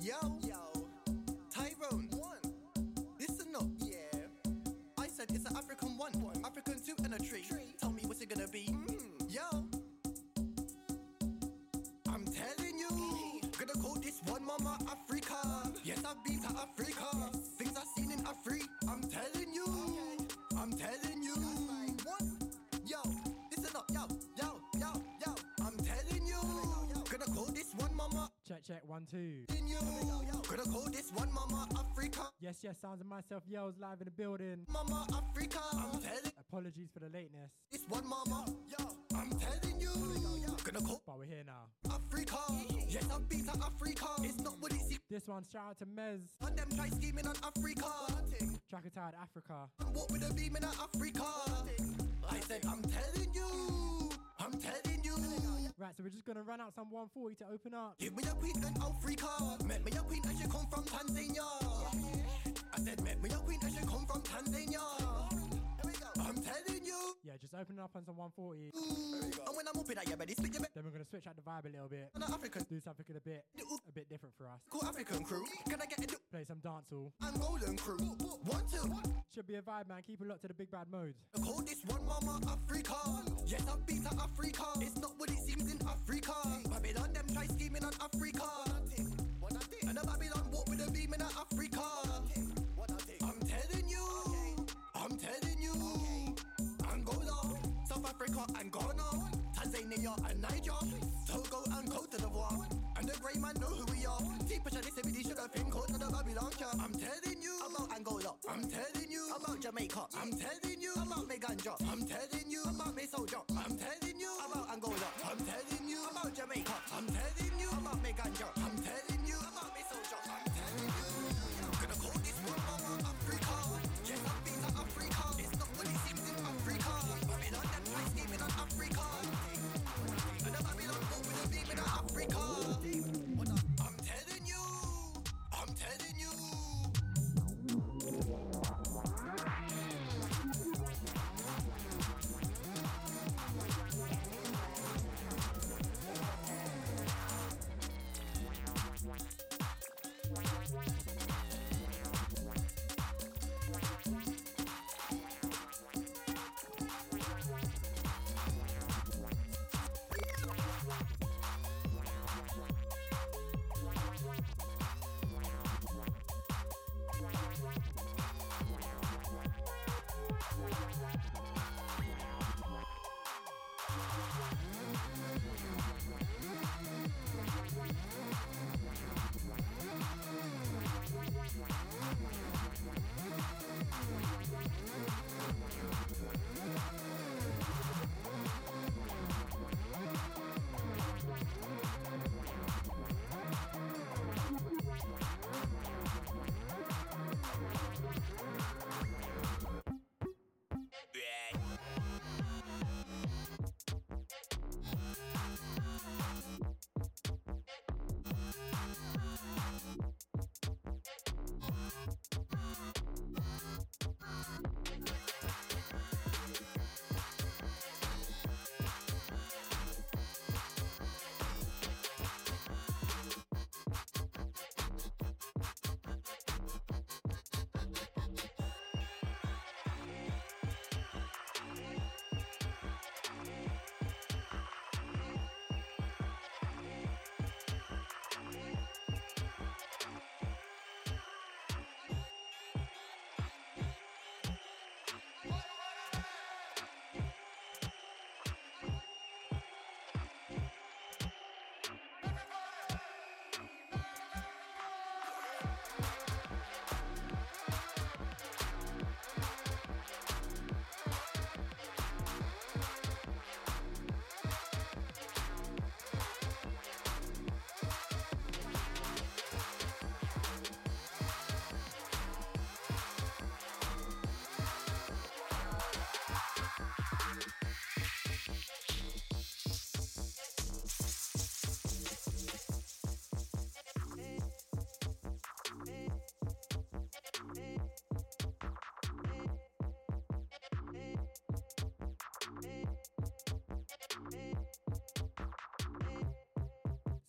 Yo, yo, Tyrone, one. Listen up, yeah. I said it's an African one, one. African two and a tree. tree. Tell me what's it gonna be? Mm. Yo, I'm telling you, gonna call this one Mama Africa. Yes, I've been to Africa. Things I've seen in Africa. I'm telling Check, check, one, two. In you, gonna call this one Mama Africa. Yes, yes, sounds of myself yells live in the building. Mama Africa. I'm telling Apologies for the lateness, this one Mama. Yo, I'm telling you, gonna call but we're here now. Africa. Yes, I've been to Africa. It's not what it seems. This one, shout out to Mez, And them try scheming on Africa. track tired Africa. Walk with a beam in Africa. I said, I'm telling you, I'm telling you. Right, so we're just gonna run out some 140 to open up. Give me a queen Africa. Met me a queen and she come from Tanzania. I said, met me a queen and she come from Tanzania. I'm telling you. Yeah, just opening up on some 140. And when I'm up in that, yeah, split your Then we're gonna switch out the vibe a little bit. African, Do something a bit, a bit different for us. cool African crew. Can I get a Play some dancehall. Angolan crew? One, two. Should be a vibe, man. Keep it locked to the big bad mode. Call this one Mama Africa. Yes, I've been to Africa. It's not what it seems in Africa. Babylon, them try scheming on Africa. And the Babylon walk with a beam in Africa. Africa and Ghana. Tanzania and Niger. Togo and Cote d'Ivoire. And the great man know who we are. Deep this every should have been called the Babylon. I'm telling you about Angola. I'm telling you about Jamaica. I'm telling you about me ganja. I'm telling you about me. I'm telling you about Angola. I'm telling you about Jamaica. I'm telling you about me ganja.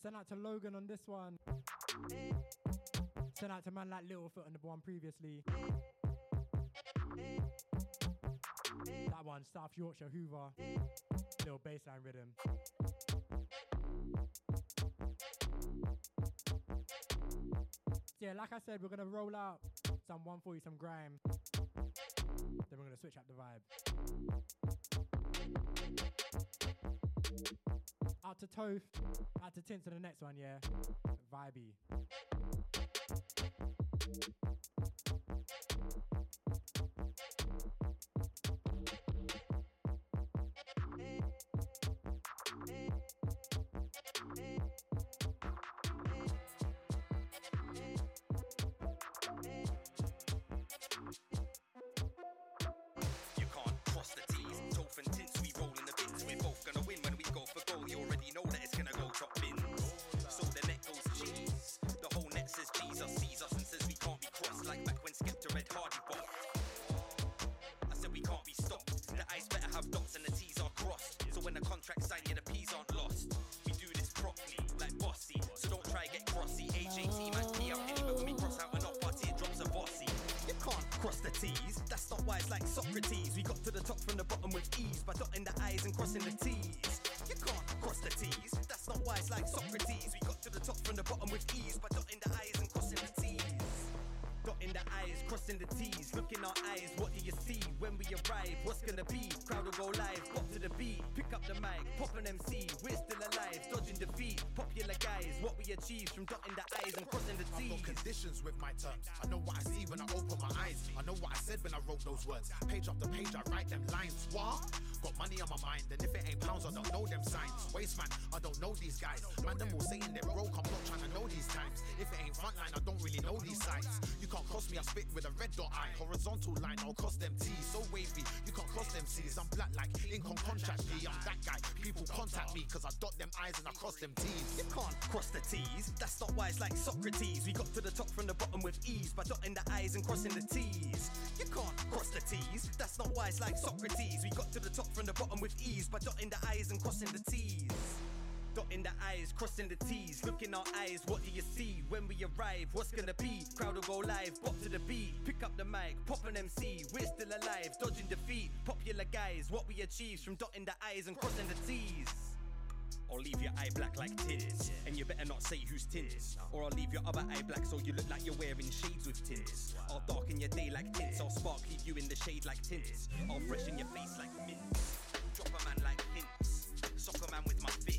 Send out to Logan on this one. Send out to man like Littlefoot on the one previously. That one, South Yorkshire Hoover. Little bassline rhythm. Yeah, like I said, we're gonna roll out some 140, some grime. Then we're gonna switch up the vibe. Out to Toph, Tint to the next one, yeah. Vibey. T's. That's not why it's like Socrates. We got to the top from the bottom with ease by dotting the I's and crossing the T's. You can't cross the T's. That's not why it's like Socrates. We got to the top from the bottom with ease by dotting the I's Dotting the eyes, crossing the T's. Look in our eyes, what do you see when we arrive? What's gonna be? Crowd will go live, pop to the beat, pick up the mic, pop an MC. We're still alive, dodging defeat. Popular guys, what we achieve from dotting the I's and crossing the I've T's. got conditions with my terms. I know what I see when I open my eyes. I know what I said when I wrote those words. Page after page, I write them lines. What? Got money on my mind, and if it ain't pounds, I don't know them signs. Waste man, I don't know these guys. Man, them all saying they're broke. I'm not trying to know these times. If it ain't frontline, I don't really know these sides. You can't cross me, I spit with a red dot eye. Horizontal line, I'll cross them T's. So wavy, you can't cross them C's. I'm black like Lincoln contract G. I'm that guy. People contact me, cause I dot them I's and I cross them T's. You can't cross the T's. That's not why it's like Socrates. We got to the top from the bottom with ease by dotting the I's and crossing the T's. You can't cross the T's. That's not why it's like Socrates. We got to the top from the bottom with ease by dotting the I's and crossing the T's. Dotting the I's, crossing the T's. Look in our eyes, what do you see when we arrive? What's gonna be? Crowd will go live, bop to the beat. Pick up the mic, pop an MC. We're still alive, dodging defeat. Popular guys, what we achieve from dotting the I's and crossing the T's. Or leave your eye black like tins. And you better not say who's tins. Or I'll leave your other eye black so you look like you're wearing shades with tints. I'll darken your day like tints. I'll spark leave you in the shade like tints. I'll freshen your face like mints. Drop a man like hints. Soccer man with my fist.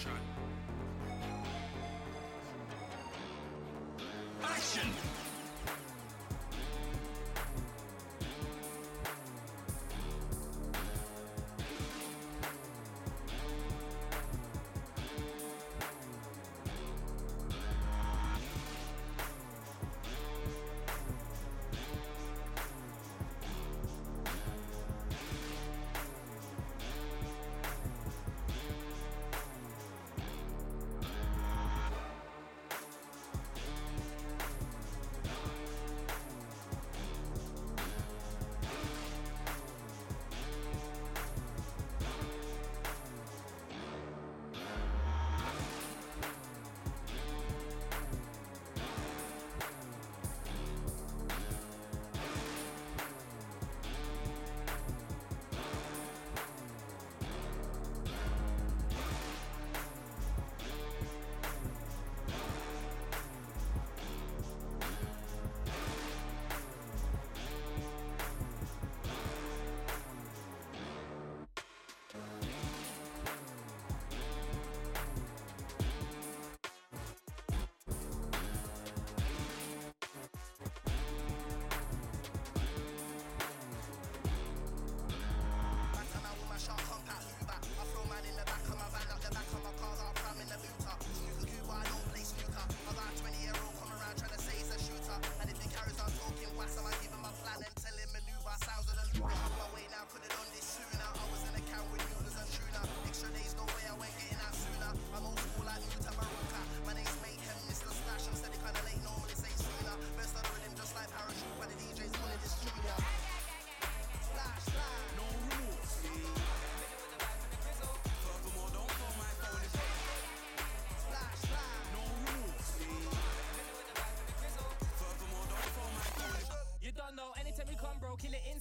shot.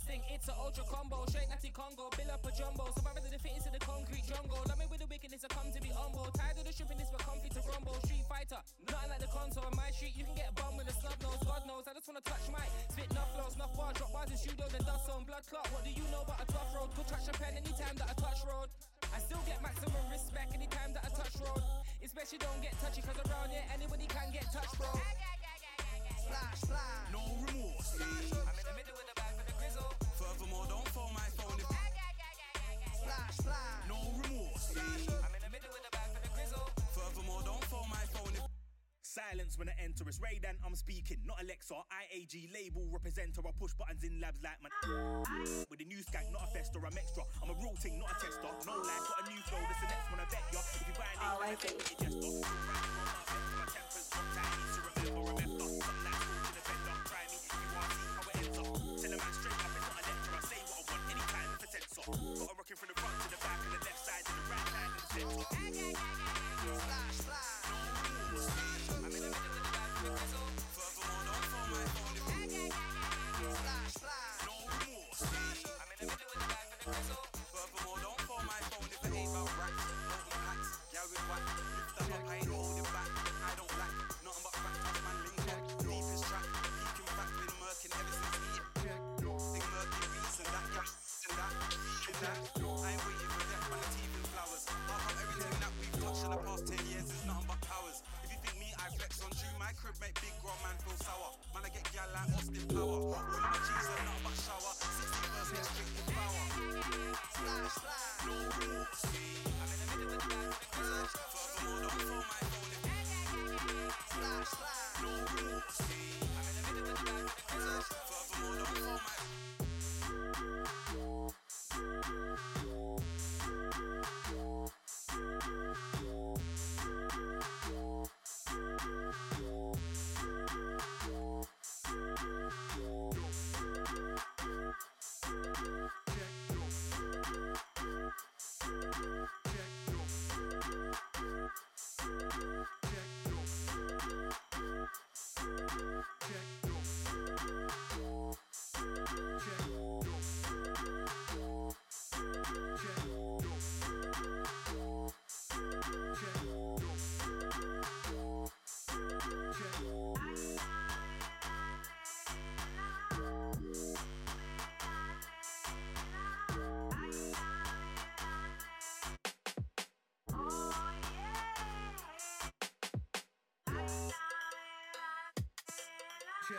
Killer it's a ultra combo. Straight natty Congo, build up a jumbo. So rather than fit into the concrete jungle. Love me with the wickedness, I come to be humble. Tired of the stripping, this but comfy to rumble. Street fighter, nothing like the console. On my street, you can get a bum with a snub nose. God knows, I just wanna touch my spit, enough flows, enough bars, drop bars in studio, then dust on blood clot. What do you know about a tough road? Could touch a pen anytime that I touch road. I still get maximum respect anytime that I touch road. Especially don't get touchy, cause around here anybody can get touched, bro. Splash, splash. No remorse. I'm Silence I enter, it's Raydan, I'm speaking, not Alexa. IAG label representer, I push buttons in labs like man. With a new skank, not a fester, I'm extra. I'm a real thing, not a tester. No lie, got a new flow, that's the next one I bet ya. If you buy an Oh, I eight, see. you jester. My Check.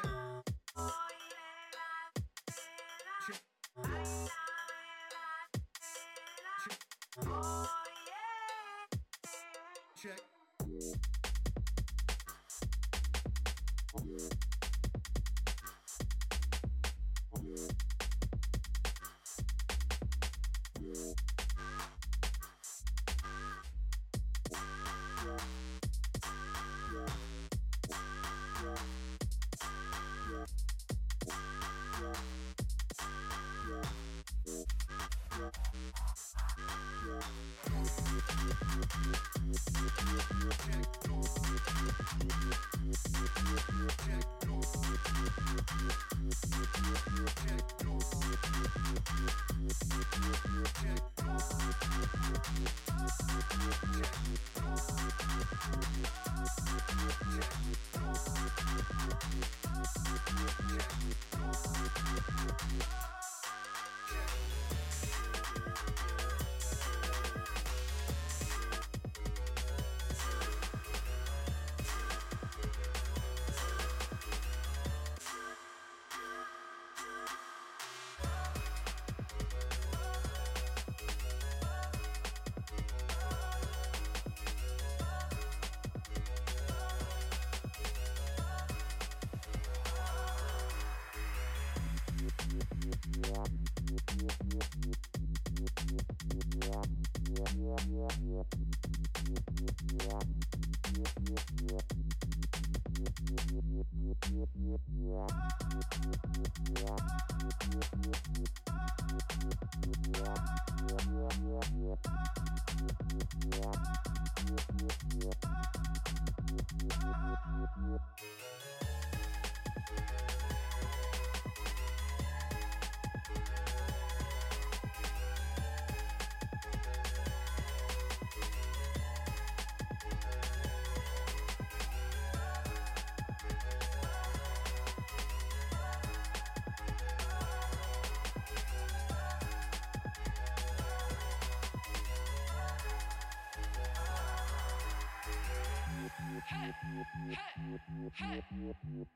Hey! Hey! Hey!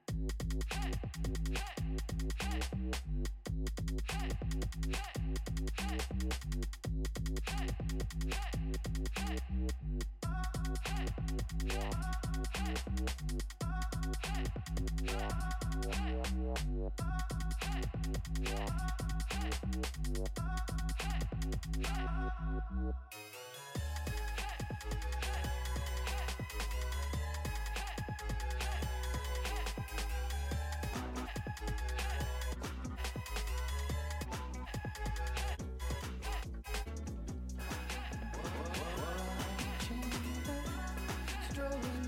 Hey! Right.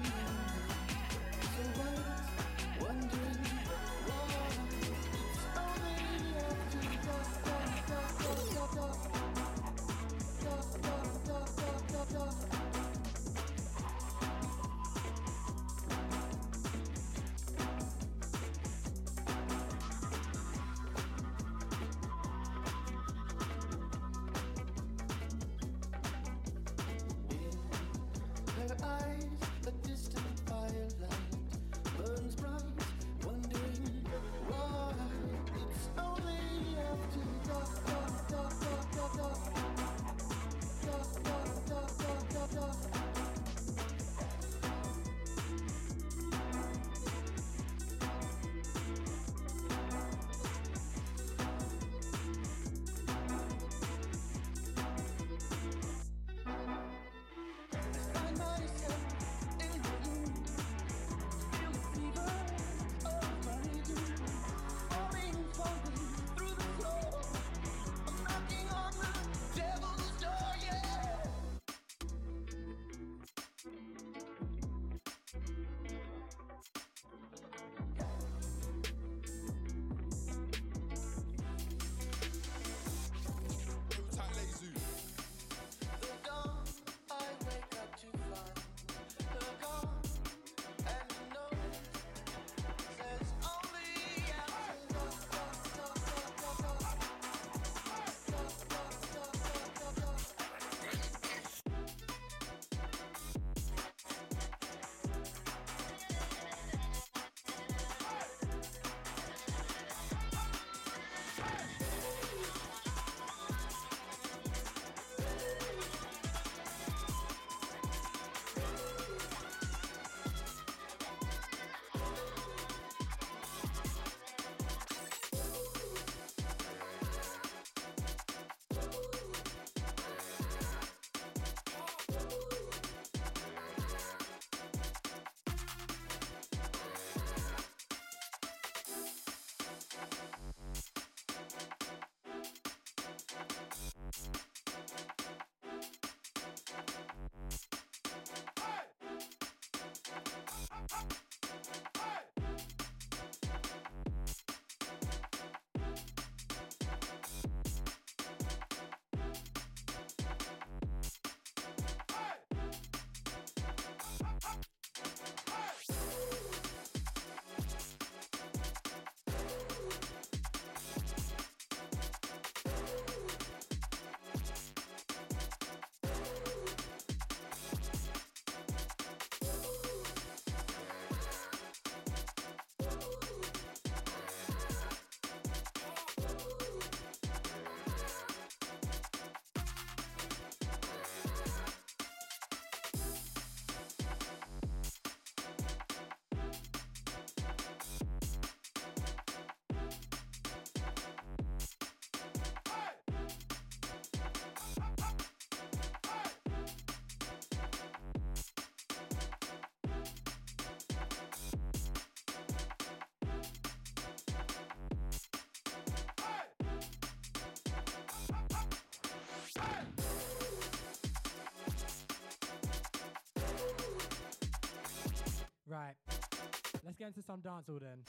Let's get into some dancehall then.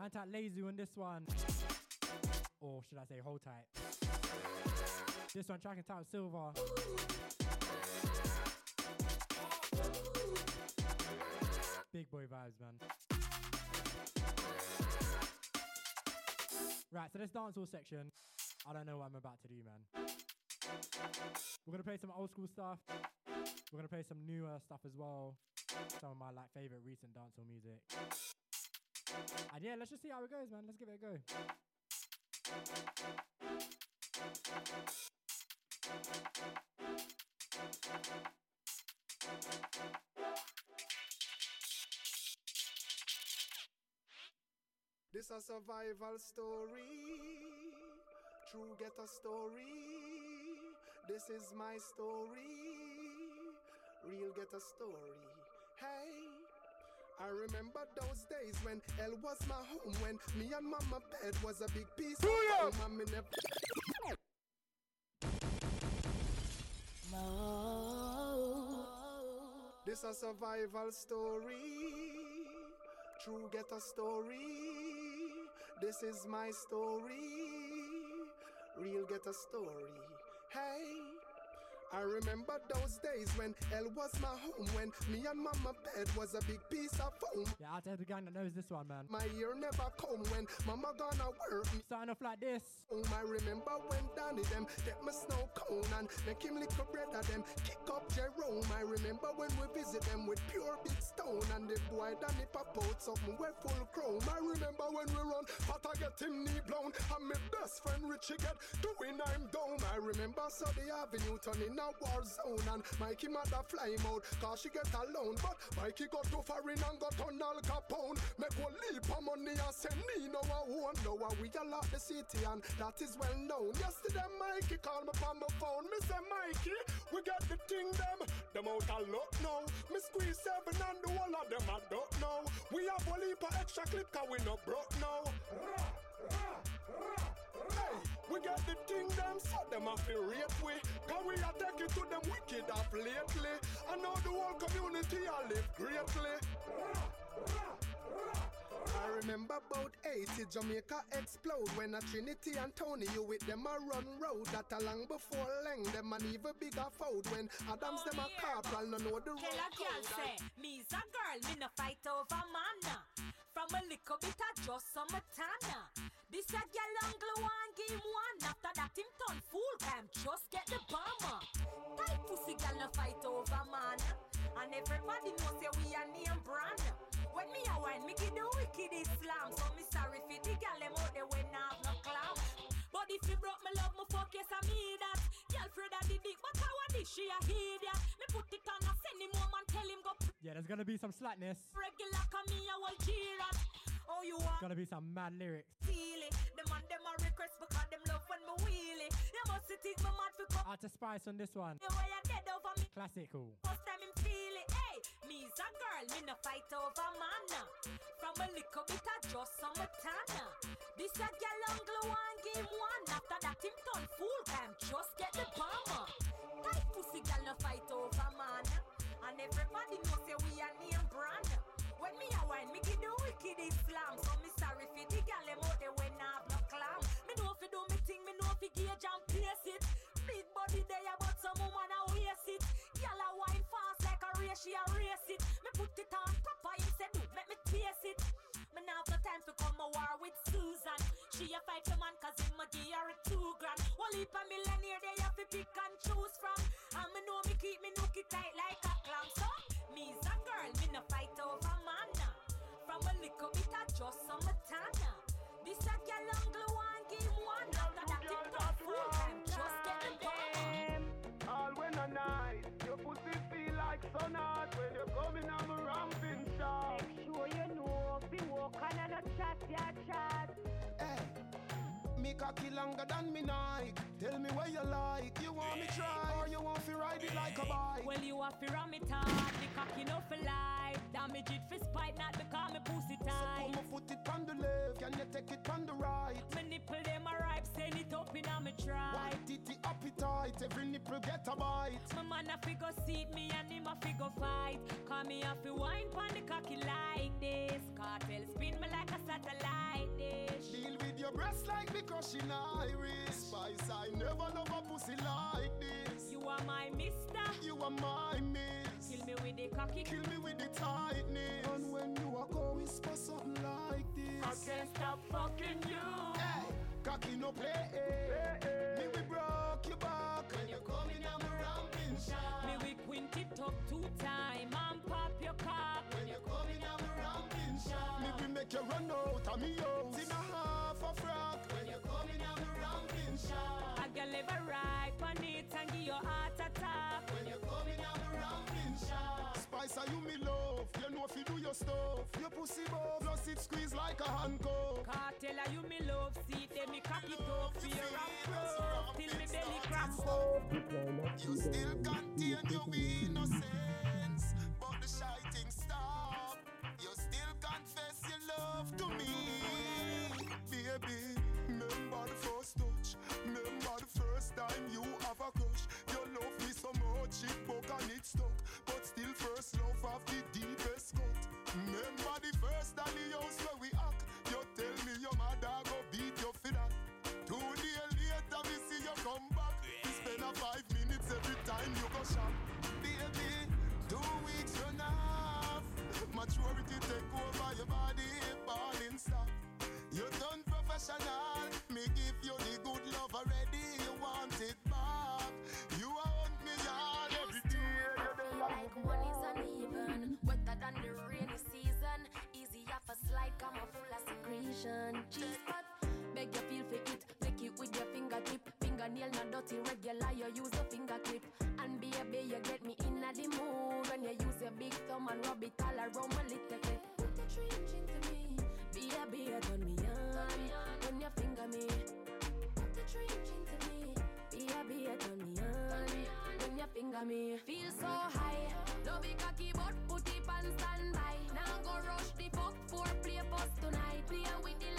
Hand tight lazy on this one. Or should I say hold tight? This one track entitled Silver. Big boy vibes, man. Right, so this dancehall section, I don't know what I'm about to do, man. We're gonna play some old school stuff. We're gonna play some newer stuff as well. Some of my like favorite recent dancehall music. And yeah, let's just see how it goes, man. Let's give it a go. This a survival story. True get a story. This is my story. Real get a story. Hey. I remember those days when L was my home, when me and mama bed was a big piece of home, and me never. This a survival story. True get a story. This is my story. Real get a story. Hey. I remember those days when L was my home, when me and mama bed was a big piece of foam. Yeah, out to the gang that knows this one, man. My ear never come when mama gonna work. me Starting off like this. home. I remember when Danny them get my snow cone and make him little bread of them kick up Jerome. I remember when we visit them with pure big stone and the boy Danny pop out something we full chrome. I remember when we run, but I get him knee blown and my best friend Richie get doing I'm down. I remember Sunday Avenue turning a war zone and Mikey mother fly him out cause she get alone. But Mikey got too foreign and got on Al Capone. Make one leap of money and send me no one know we a lot the city and that is well known. Yesterday Mikey called me on my phone. Me say Mikey, we got the thing them. Them out a lot now. Me squeeze seven and the whole of them I don't know. We have a leap of extra clip cause we no broke now. Hey, we got the thing them so them a rate we. Cause we a take it to them wicked up lately. I know the whole community a live greatly. I remember about 80 Jamaica explode when a Trinity and Tony you with them a run road that a long before Leng. Them an even bigger fold when Adams Oh, them a corporal no know the Tell a road girl say, me's a girl, me no fight over man. From a little bit of just some tana. This a girl angle one game one. After that him turn full time, just get the bomber. Tight pussy girl no fight over man. And everybody knows say we a name brand. When me a wine, me give the wicked Islam. So me sorry for the girl them out there when I have no clown. But if you broke my love, me fuck yes I me that. Girl afraid of the dick, but how dish she a idiot. Me put it on send him home and tell him go Yeah, there's gonna be some slackness. regular come me a will cheer at. Oh you want Gonna be some mad lyrics. feel it? Them and them a request because them love when me wheel it. You must think me mad for come Out to Spice on this one. the way dead over me. Classical. First time him feel it, hey Me's a girl, me no fight over man From a little bit of just some tana This a angle one game one After that him turn full time, just get the bomber Tight pussy girl no fight over man And everybody know say we a name brand When me a wine, me give the wicked Islam So me sorry for the girl them out there when I have no clam Me know fi do me thing, me know fi gauge and place it Big body there, but some woman a waste it. Girl a wine fast like a race, she a race it. Me put it on proper, you say do, make me taste it. Me now have no time to come a war with Susan. She a fight for man cause him a give her a two grand. One heap a millionaire they have to pick and choose from. And me know me keep me nookie tight like a clam. So, me's a girl, me no fight over man. From a little bit of just some tana. This a girl angle one game one. After that it turn full time, just get the bomb. All when a night, your pussy feel like sun hot when you're coming on my ramping shot. Make sure you know, be walk on and a chat, yeah, chat. Me cocky longer than me Nike. Tell me what you like. You want me try or you want to ride it like a bike? Well, you have to ram it hard, the cocky no for life. Damage it for spite, not because me pussy tight. So tight. put my foot it on the left, can you take it on the right? Me nipple them a ripe, send it up in a me try. White titty appetite, every nipple get a bite. My man a figure seat me and him a figure fight. Call me a fi wine pon the cocky like this. Cartel spin me like a satellite dish. Deal with breast like me crushing iris. Spice, I never love a pussy like this. You are my mister. You are my miss. Kill me with the cocky. Kill me with the tightness. And when you walk out, whisper something like this. I can't stop fucking you. Hey, cocky no play. Me we broke your back when you coming on my ramping shot. Me we quint it up two time and pop your cock. When you Me we make you run out of me house in a half a frock. When you coming on my ramping shot. I can live a right on it and give your heart attack. When you coming on my ramping shot. Spice, are you me love? You know if you do your stuff. Your pussy buff, plus it squeeze like a handcuff. Gyal, you me love, see them me cock it up, fear and proof, till me belly cramp up. You still contain your innocence, but the shiting stop. Confess your love to me, baby. Remember the first touch, remember the first time you have a crush. You love me so much, it broke and it stuck, but still first love have the deepest cut. Remember the first dolly house where we act. You tell me your mother go beat you for that. Two days later, we see you come back. We spend a five minutes every time you go shop. Maturity take over your body, balling stop. You done professional. Me give you the good love already. You want it back. You want me hard every day. Feel like one is uneven, wetter than the rainy season. Easy off a slide, come on full of secretion. Cheese pot, beg you feel for it. Take it with your fingertip. Fingernail not dirty, regular. You use a finger clip. And baby, you get me the mood when you use your big thumb and rub it all around my little bit. Put the trench into me, baby, you turn me on when you finger me. Put the trench into me, baby, you turn me on when you finger me. Feel so high, no be cocky but put it on standby. Now go rush the fuck for play post tonight. Play with the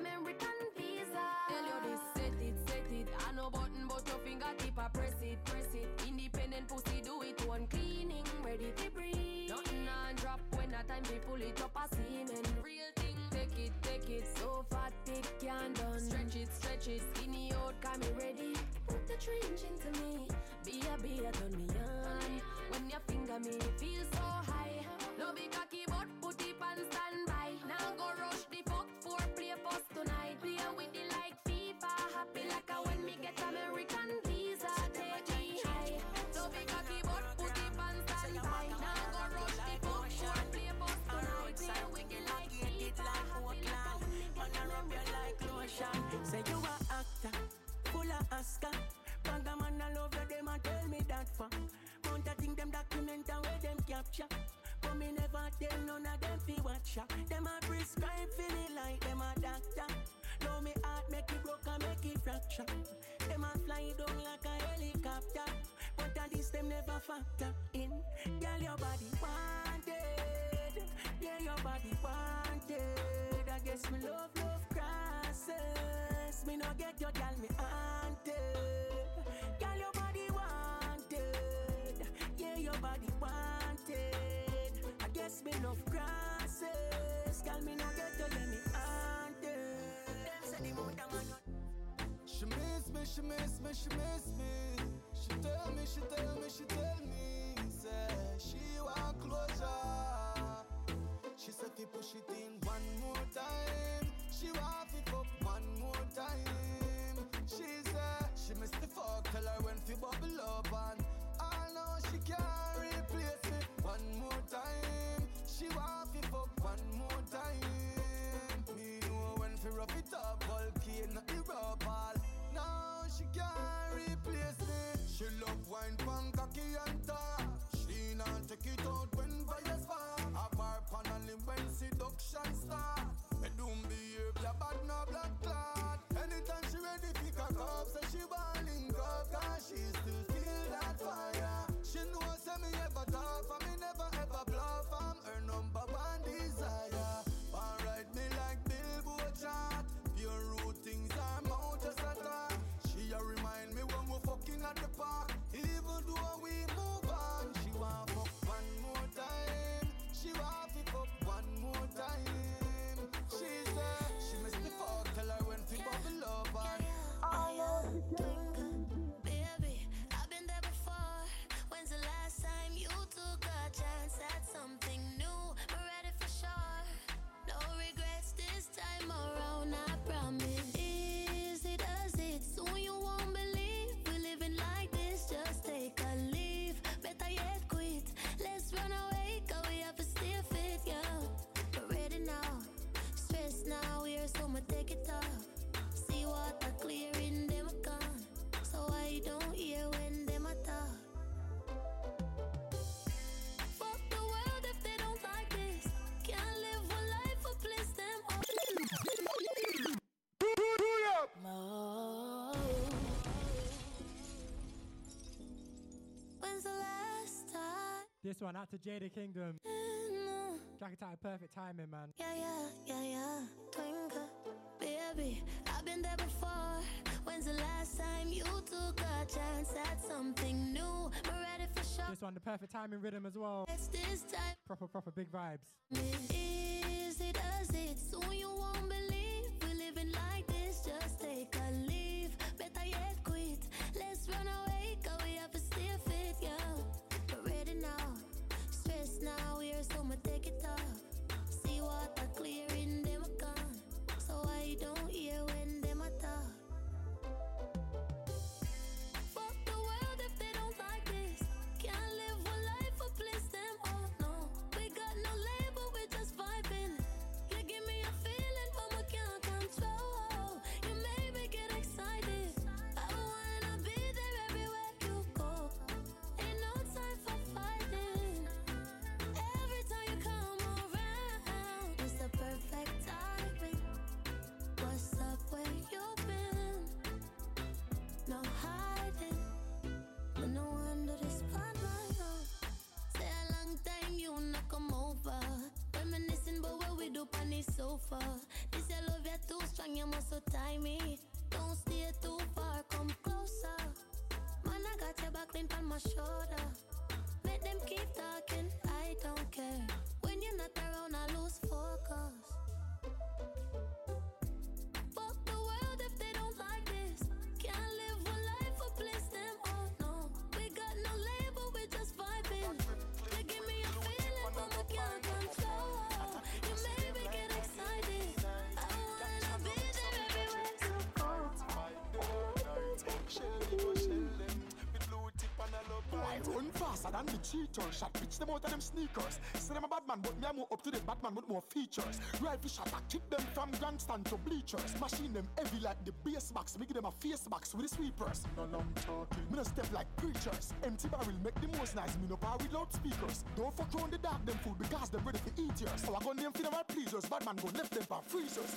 American visa. Tell you this, set it, set it. I no button but your fingertip I press it, press it. Independent pussy do it one cleaning, ready to breathe. Nothing on drop when a time we pull it up a semen. Real thing, take it, take it. So fat it can done. Stretch it, stretch it. Skinny out, got me ready. Put the trench into me. Be a be a turn me on. When you finger me, feel so high. No be cocky but put it on standby. Post tonight. Play with the like FIFA, happy like a when me get American visa. Take me high. No be cocky but put it on standby. Now go rush the for play post tonight. Play with the like FIFA, happy like a when me get American Say you a actor, full of Oscar. Banga man, I love you, them a tell me that for. Mount a thing, them document and where them capture. But me never tell none of them fi watch ya. Them a prescribe me like them a doctor. Know me heart make it broke and make it fracture. Them a fly down like a helicopter. But at this them never factor in. Girl, your body wanted. Yeah, your body wanted. I guess me love, love crosses. Me no get your girl, me haunted. Girl, your body wanted. Yeah, your body wanted. Guess me. Girl, me no get your girl, me. She miss me, she miss me, she miss me. She tell me, she tell me, she tell me. Say she want closure. She said fi push it in one more time. She want fi fuck one more time. She said she miss the fuck. Tell her when fi bubble up and I know she can't replace me. One more time. She want fi fuck one more time. Me know when fi rough it up, volcano erupt. Now she can't replace me. She love wine, pan, cocky and talk. She not take it out This one out to Jada Kingdom. Track title, perfect timing, man. Yeah, yeah, yeah, yeah. Twinkle, baby, I've been there before. When's the last time you took a chance at something new? I'm ready for sure. This one, the perfect timing rhythm as well. It's this time. Proper, proper big vibes. Easy does it, soon you won't believe we're living like this. Just take a leave, better yet quit. Let's run away, than the cheaters. Shot pitch them out of them sneakers. Say them a bad man, but me a more up to the bad man with more features. Rifle shot, I kick them from grandstand to bleachers. Machine them heavy like the bass box. Give them a face box with the sweepers. No, no, I'm talking. Me no step like preachers. Empty barrel make the most nice. Me no power with loudspeakers. Don't fuck around the dark them food because them ready to eat yours. So I gun them funeral pleasers. Bad man go left them for freezers.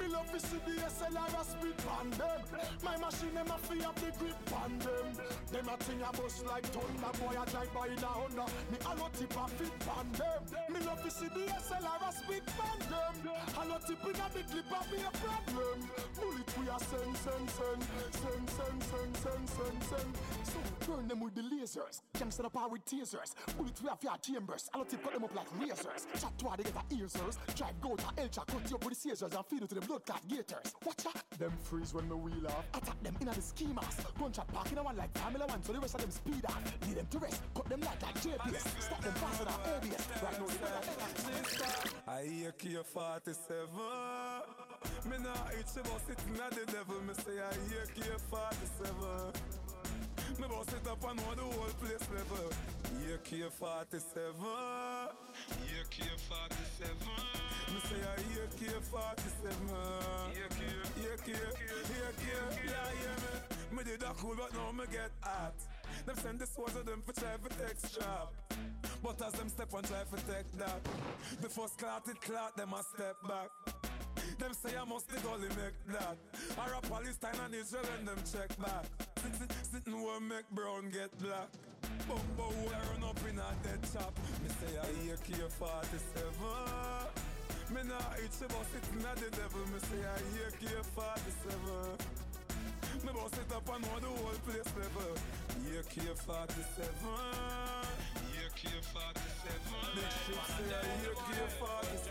Me love to see the SLR a speed pan them. My machine them a free up the grip pan them. Them a thing a bust like thunder. Boy a drive by in a Honda. Me a lot tip a fit pan them. Me love to see the SLR a speak pandem I no tip inna the clip a be a problem. Bullet we a send, send, send Send, send, send, send, send, send. So turn them with the lead lasers. Gangsta the power with tasers. Bullet we have your chambers. A lot tip cut them up like razors. Chat to they get a ears. Drive go to Elcha cut you up with the scissors and feed it to the blood clot gators. Watch out. Them freeze when me wheel off. Attack them in the schemas. Gunshot park in a one like Formula One, so the rest of them speed off. Need them to rest. Cut them like like JPS. Stop them faster than ABS. Right now, the I hear K47. Me nah itch about sitting at the devil. Me say I hear K47. Me boss it up and know the whole place level. Hear K47. Hear K47. Me say I hear K47. Hear K. Hear K. Hear K. Yeah, hear me. Me did that cool, but now me get hot. Them send the swords of them for try for take strap. But as them step on try for take that The first clot it clot them a step back Them say I must the gully make that Or a Palestine and Israel and them check back Sit, sit, Sitting where make brown get black. Bumbo who I run up in a dead chop Me say I hear K47 Me nah itch about sitting at the devil. Me say I hear K47 Me boss it up and know the whole place level. Hear K47 Hear K47 Big shit say I hear K47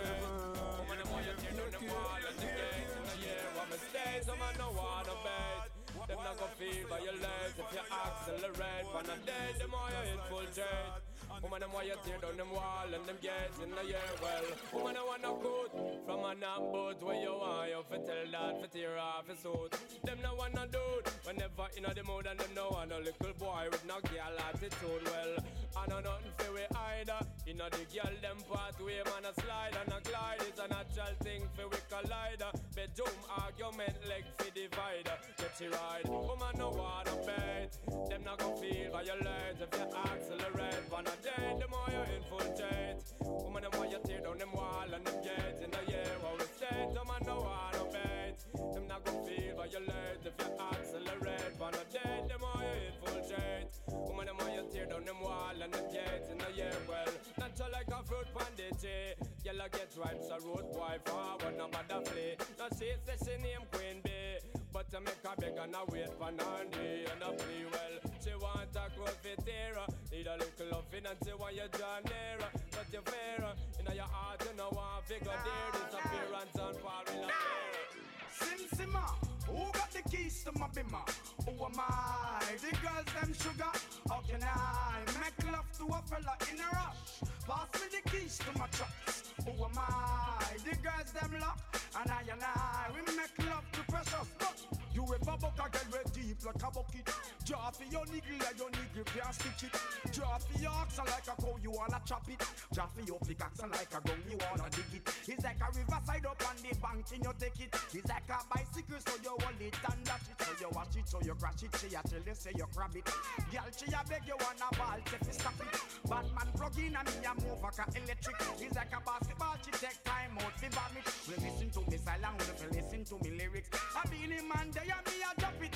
Woman, them want you get on the wall and the gate in the year. What mistakes, some man no wanna bet. Them not gonna feel violent if you accelerate. When a day, them want you infiltrate. Woman, them want you tear down them wall and them gates in the year. Well, woman, I want no good from a knock boat where you want you fi tell that fi tear off his suit. Them no want no dude whenever in the mood and them no want no little boy with no girl attitude. Well, I know nothing fi we either. In the girl them pathway, man a slide and a glide. It's a natural thing fi we collide. Bedroom argument leg fi divide. Get you right, woman no wanna bet. Them not gonna feel violent if you accelerate. One a day, the more you infiltrate. Woman them want you tear down them wall and them gates in the year. How we state, them man no wanna bet. Them not gonna feel violent if you accelerate. One down them wall and them gate in the year. Well, natural like a fruit bandit, eh? Girl, I get rhymes, a road boy forward, no bother play. Now she says she name Queen Bee. But to make a beg and I wait for Nandi and I play well. She want a profiteer, need a little loving and she want your John nearer. But you fear, you know your heart, you know want figure there. Disappearance and fall in a Sim Simma who got the keys to my bimmer? Who am I? The girls them sugar. How can I make love to a fella in a rush? Pass me the keys to my trucks. Who am I? The girls them lock, and I and I we make love to precious. But you ever buck a girl with deep like a bucket? Draw for your niggle like your niggle can't stitch it. Draw for your oxen like a cow, you wanna chop it. Draw for your pickaxe like a gun, you wanna dig it. It's like a riverside up on the bank and you take it. It's like a bicycle, so you hold it and dash it. So you watch it, so you crash it. She a tell you say you grab it. Girl, she a beg you wanna ball, say fi stop it. Batman plug in and me a move like a electric. It's like a basketball, she take time out fi bomb it. We listen to me silent, we listen to me lyrics. I be the man there, and me a drop it.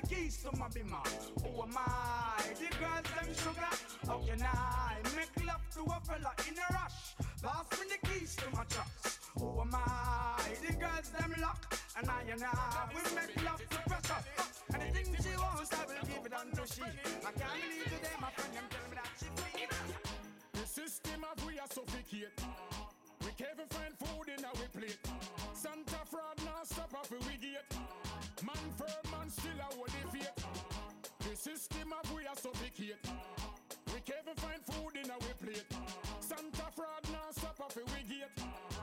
The keys to my bimmer? Who oh, am I? The girls them sugar. How can I make love to a fella in a rush? Pass me the keys to my trucks. Who oh, am I? The girls them lock. And I and I we make love to pressure. Anything she wants, I will give it unto she. I can't believe today my friend them tell me that she feel. The system of we are suffocate. We can't find food in our plate. Santa fraud now stop off we gate. Man firm, man still a hold the faith. The system of we are suffocate. We can't even find food in our plate. Santa fraud now stop off we gate.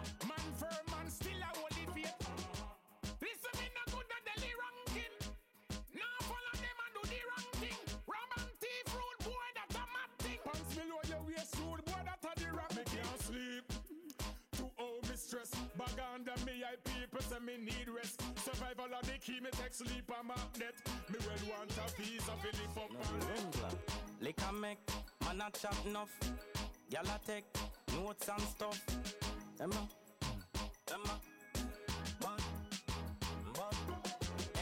Under me I people say me need rest. Survival of the key me take sleep on my net. Me well want a visa for live up on it. Liquor make, man a chop enough. Y'all a take notes and stuff. Emma, Emma, but, but.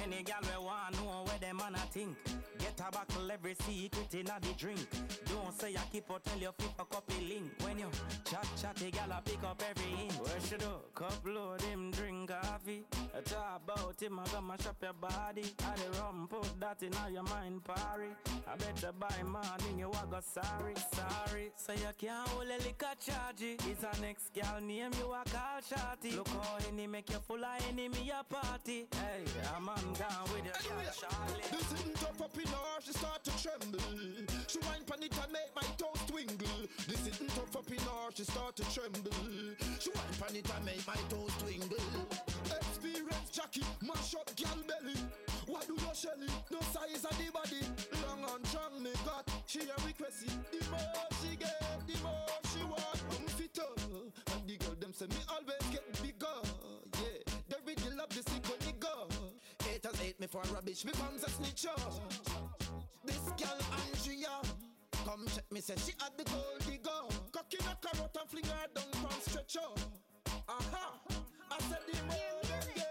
Any gal we want know where them man a think. Get a buckle every secret in a the drink. Don't say I keep or tell you flip a copy link. When you chat chat, the gal a pick up every hint. Where she do? Cup load him drink coffee. I talk about him, I gonna mash up your body. I the rum put that in all your mind party. I better buy morning you a go sorry, sorry. So you can't hold a liquor charge. It's a next gal name you a call shorty. Look how any make you full of enemy a party. Hey, I'm on down with your gal Charlie. This isn't up up in her, she start to tremble. She whine pan it and make my toes twingle. This isn't tough up in her, she start to tremble. She whine pan it and make my toes twingle. Experience Jackie, mash up gal belly. What do you shelly? No size of the body. Long and strong me got. She a request. The more she get, the more she want. I'm fitter. And the girl them say me always get bigger. Yeah, they really love the sick nigga. Haters hate me for rubbish, me becomes a snitcher. This girl Andrea, come check me, say she had the gold digger. Cock in a carrot and fling her down from stretcher. Aha, I said the more them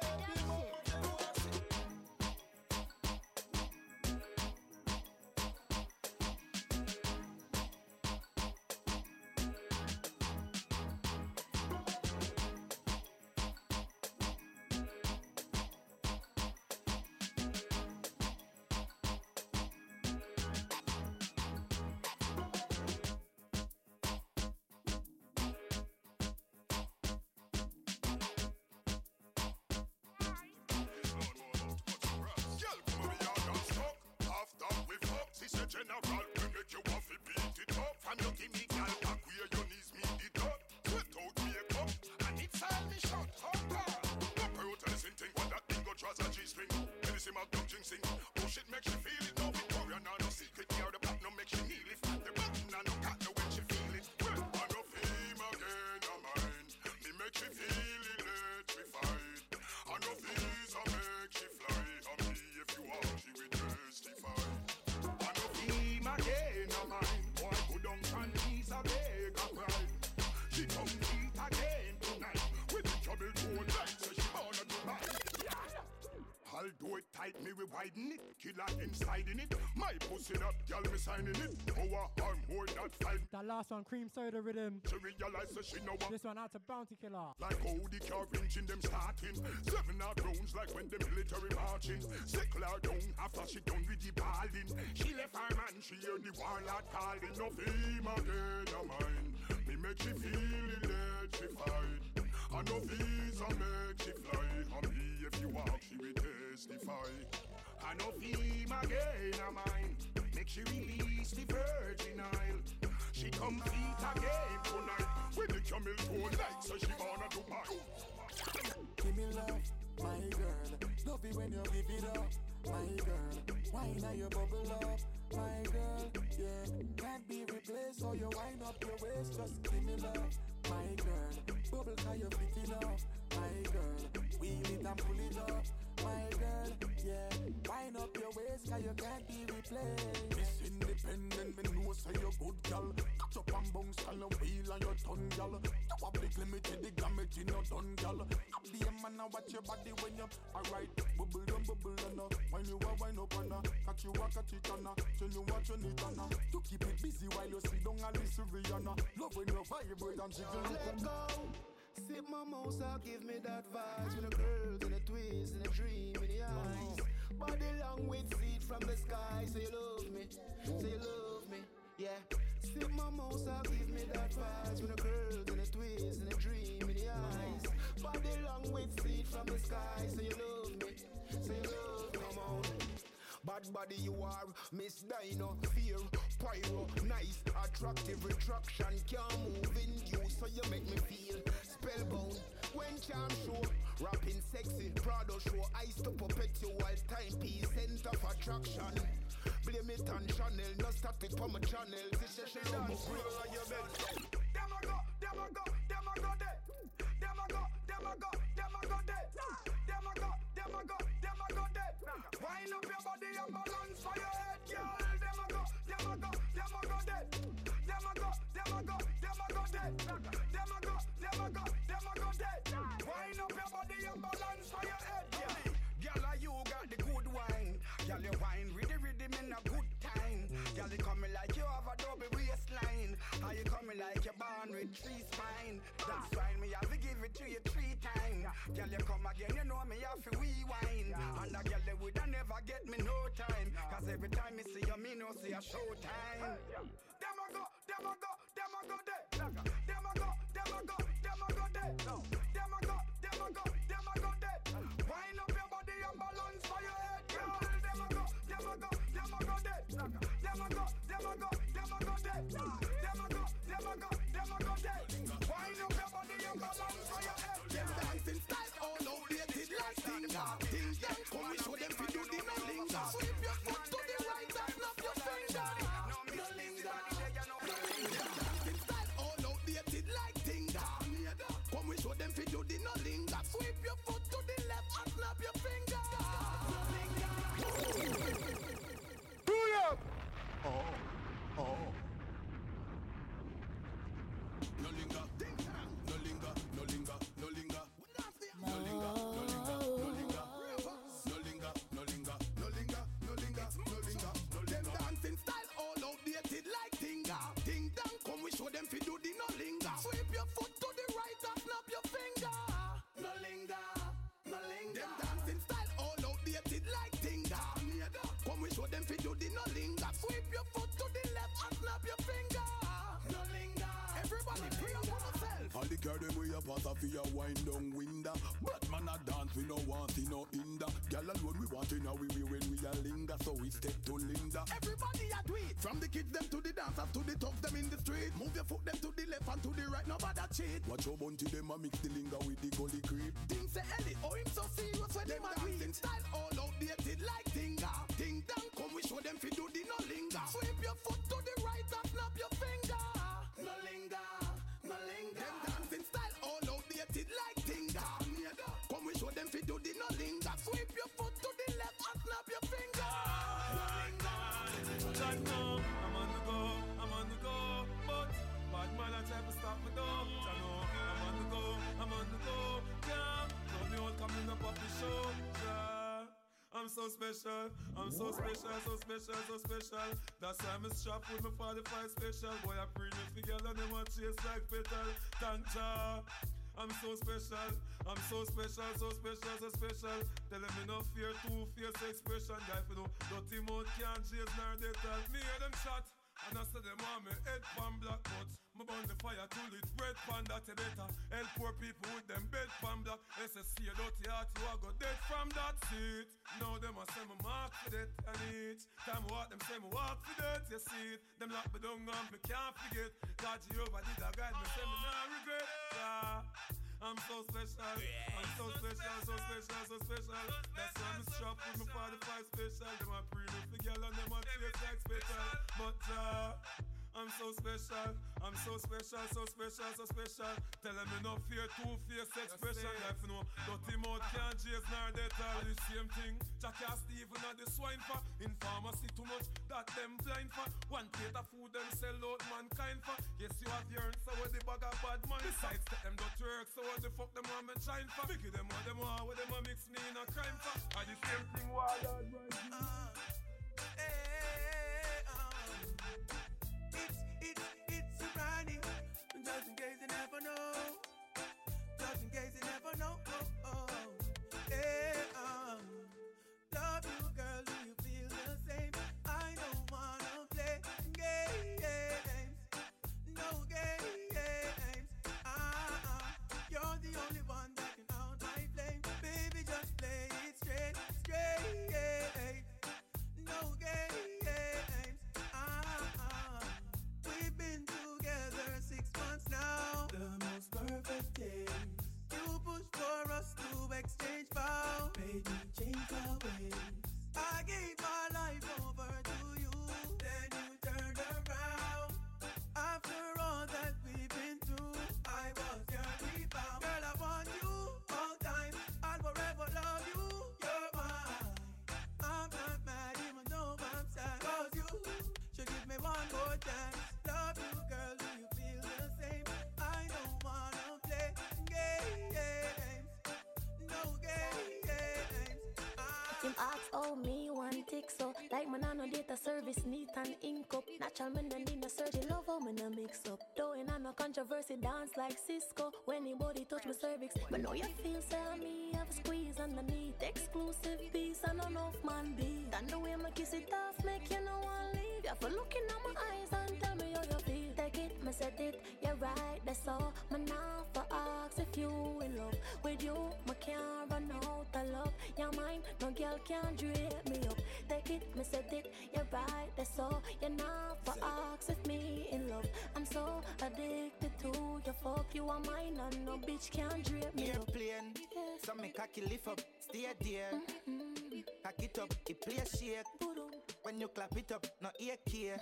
we it. Killer inside in it. My pussy that girl me signing it. Power arm more that five. That last one, cream soda rhythm. She realize that she know what. This one out to Bounty Killer. Like how the car engine them starting. Seven hard rounds like when the military marching. Sickle her down after she done with the balling. She left her man, she heard the warlord calling. No fame again, a mine. Me make she feel electrified. I know visa make she fly. And me if you walk, she will testify. I know fame again, a mine. Make she release the virgin Isle. She come again tonight. When the camel toe light, so she wanna do my. Give me love, my girl. Love it when you give it up, my girl. Wine and you bubble up, my girl. Yeah, can't be replaced. So you wind up your waist, just give me love, my girl. Bubble cause you fit it up, my girl. Wheel it and pull it up, my girl. Yeah, wind up your waist cause you can't be replaced. Miss Independent, me know say you good gal. Catch up and bounce, gal, and wheel on your tongue, gal. You public limited, the damage in your done, gal. Up the man, now watch your body when you alright. Bubble and bubble and uh, when you are wind up and uh, catch you a catch it and uh, tell you what you need and uh, to keep it busy while you sit down and listen Rihanna. Love when you vibrate and jiggle. Let go. Sip my out, give me that vibe. With the girls and the twist and the dream in the eyes. Body long with seed from the sky. Say you love me, say you love me, yeah. Sip my out, give me that vibe. With the girls and the twist and the dream in the eyes. Body long with seed from the sky. Say you love me, say you love me, come on. Bad body you are, Miss Dino, fear, pyro, nice, attractive retraction, can't move in you, so you make me feel spellbound. When charm show, rapping sexy, Prado show, eyes to perpetual timepiece, center of attraction. Blame it on Chanel, no static on my channel. This is real on your bed. Them a go, them a go, them a go dead. Them a go, them a go, them a go dead. Them a go, them a go, them a go dead. Wind up your body and balance for your head, girl. Them a go, them a go, them a go dead. Them a go, them a go, them a go dead. Them a go, them a go, dead. Wind up your body and balance for your head, girl. Girl, you got the good wine. Girl, you wine with the rhythm in a good time. Girl, you coming like you have a double waistline. How you coming like you're born with three spine. That's fine, me have to give it to you three times. Girl, you come again, you know me have to rewind. And a girl, they woulda never get me no time. Cause every time me see you, me no see a show way up out of your wind down window. But man a dance we no want see no hinder. Girl alone we want in a we we when we a linger, so we step to Linda. Everybody a do it. From the kids them to the dancers to the thugs them in the street. Move your foot them to the left and to the right. Nobody cheat. Watch your bunty them a mix the linger with the gully creep. Things say Ellie, oh him so serious when them a dancing style all outdated like Tinga. Ding dong, come we show them fi do the no linger. Sweep your foot coming up off the. I'm so special, I'm so special, so special, so special. That's why I'm strapped with my 45 special. Boy, I bring it together, them want chase like petal. Thank ya. I'm so special, I'm so special, so special, so special. Tell them me no fear, two fierce expression. Guy, for no dirty mouth can't chase nor they tell me hear them shot. And I say them want me head pan black nuts. Burn the fire till it red pan that you better. Help poor people with them bed pan black. SSC a dirty heart, you a go dead from that seat. Now them a say me mark for that and each time what them say me walk for that. You see it, them lock me down and me can't forget. God Jehovah did a guide me, say me nah regret. Yeah. I'm so special. I'm so special, so special, so special. That's why I'm strapped with my 45 special. Them a pre the girl and them a chase like special. But uh, I'm so special, I'm so special, so special, so special. Tell them no fear, two face expression. Life no dirty mouth can't chase nor they tell the same thing. Jackie and Stephen are the swine for. In pharmacy too much that them blind for. One plate of food them sell out mankind for. Yes you have yearned so what the bag of bad mind. Besides that them don't work so what the fuck them want me shine for. Biggie them what them want what them a mix me in a crime for. Are the same thing Lord right. Uh, hey, um, it's, it's, it's a Ronnie. Just in case you never know. Just in case you never know. Oh, oh. Hey, um, love you, me one tick so Like my I no data service neat and ink up. Natural man and in a surgery love how me no mix up. Though in a no controversy dance like Cisco When anybody touch my cervix. But now you feel say me have a squeeze underneath. Exclusive piece and enough man be. And the way me kiss it off make you no one leave. You for looking at my eyes and tell me how you feel. Take it, me said it, you're right, that's all. Man now for ask if you in love With you, me can't run out of love. You're mine, no girl can't drape me up. Take it, me said it, you're right, that's all. You're not for ask if me in love. I'm so addicted to your fuck. You are mine and no bitch can't drape me up. Airplane, so me cocky lift up, stay there. Cock it up, it play shake. When you clap it up, no ear care.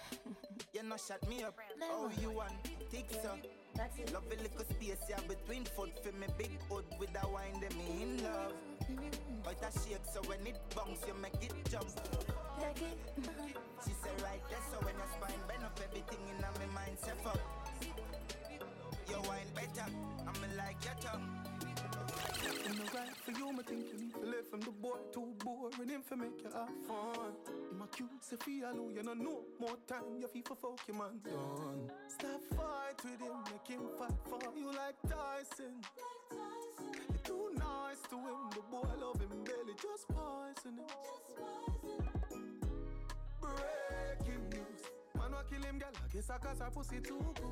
you no shut me up. Oh, you want tick uh. so? Love a little space yeah between foot for me big hood with a wine them me in love. But it shake so when it bounce you make it jump. Take it. She say right there so when your spine bend him for make you have fun. My cute say feel you no know more time you feel for fuck your man done. Stop fight with him, make him fight for you like Tyson. You're too nice to him, the boy love him belly, just poison him. Breaking news, man wa kill him, girl. I guess I cause her pussy too good.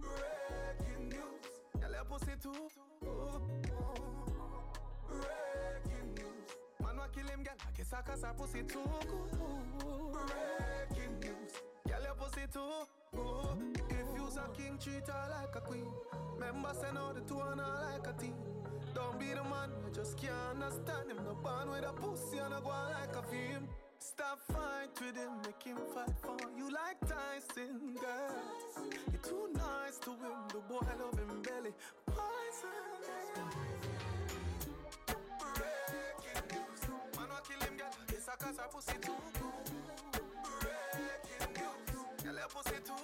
Breaking news, girl your pussy too good. Breaking news. Man wa kill him, girl. I guess I cause her pussy too good. Breaking news. Girl, your pussy too good. If you's a king, treat her like a queen. Member say no, the two and her like a team. Don't be the man, I just can't understand him. No born with a pussy and a go like a film. Stop fight with him, make him fight for you like Tyson, girl. You're too nice to him, the boy love him belly. Poison. Cause her pussy too. Breaking news. Girl, your pussy too.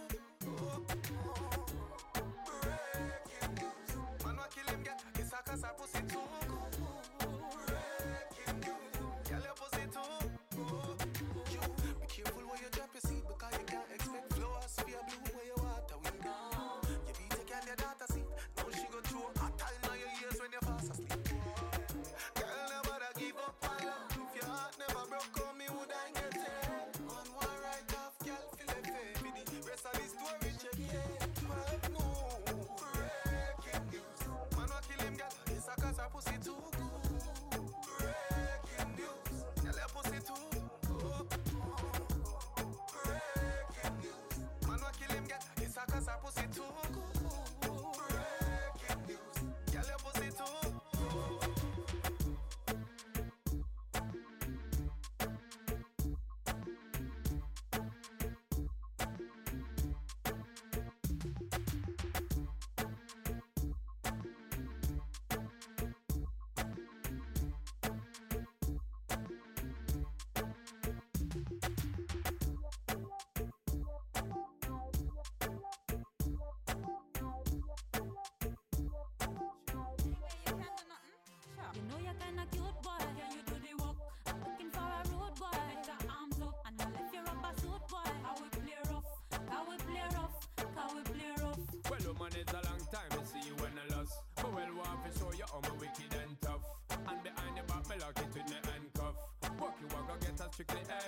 Breaking news. Man wa kill him. Yes, I pussy too. It's a long time to see you when I lost. But well, want to show you how me wicked and tough. And behind the back, me lock it with me handcuff. Walk you walk, go get a strictly A1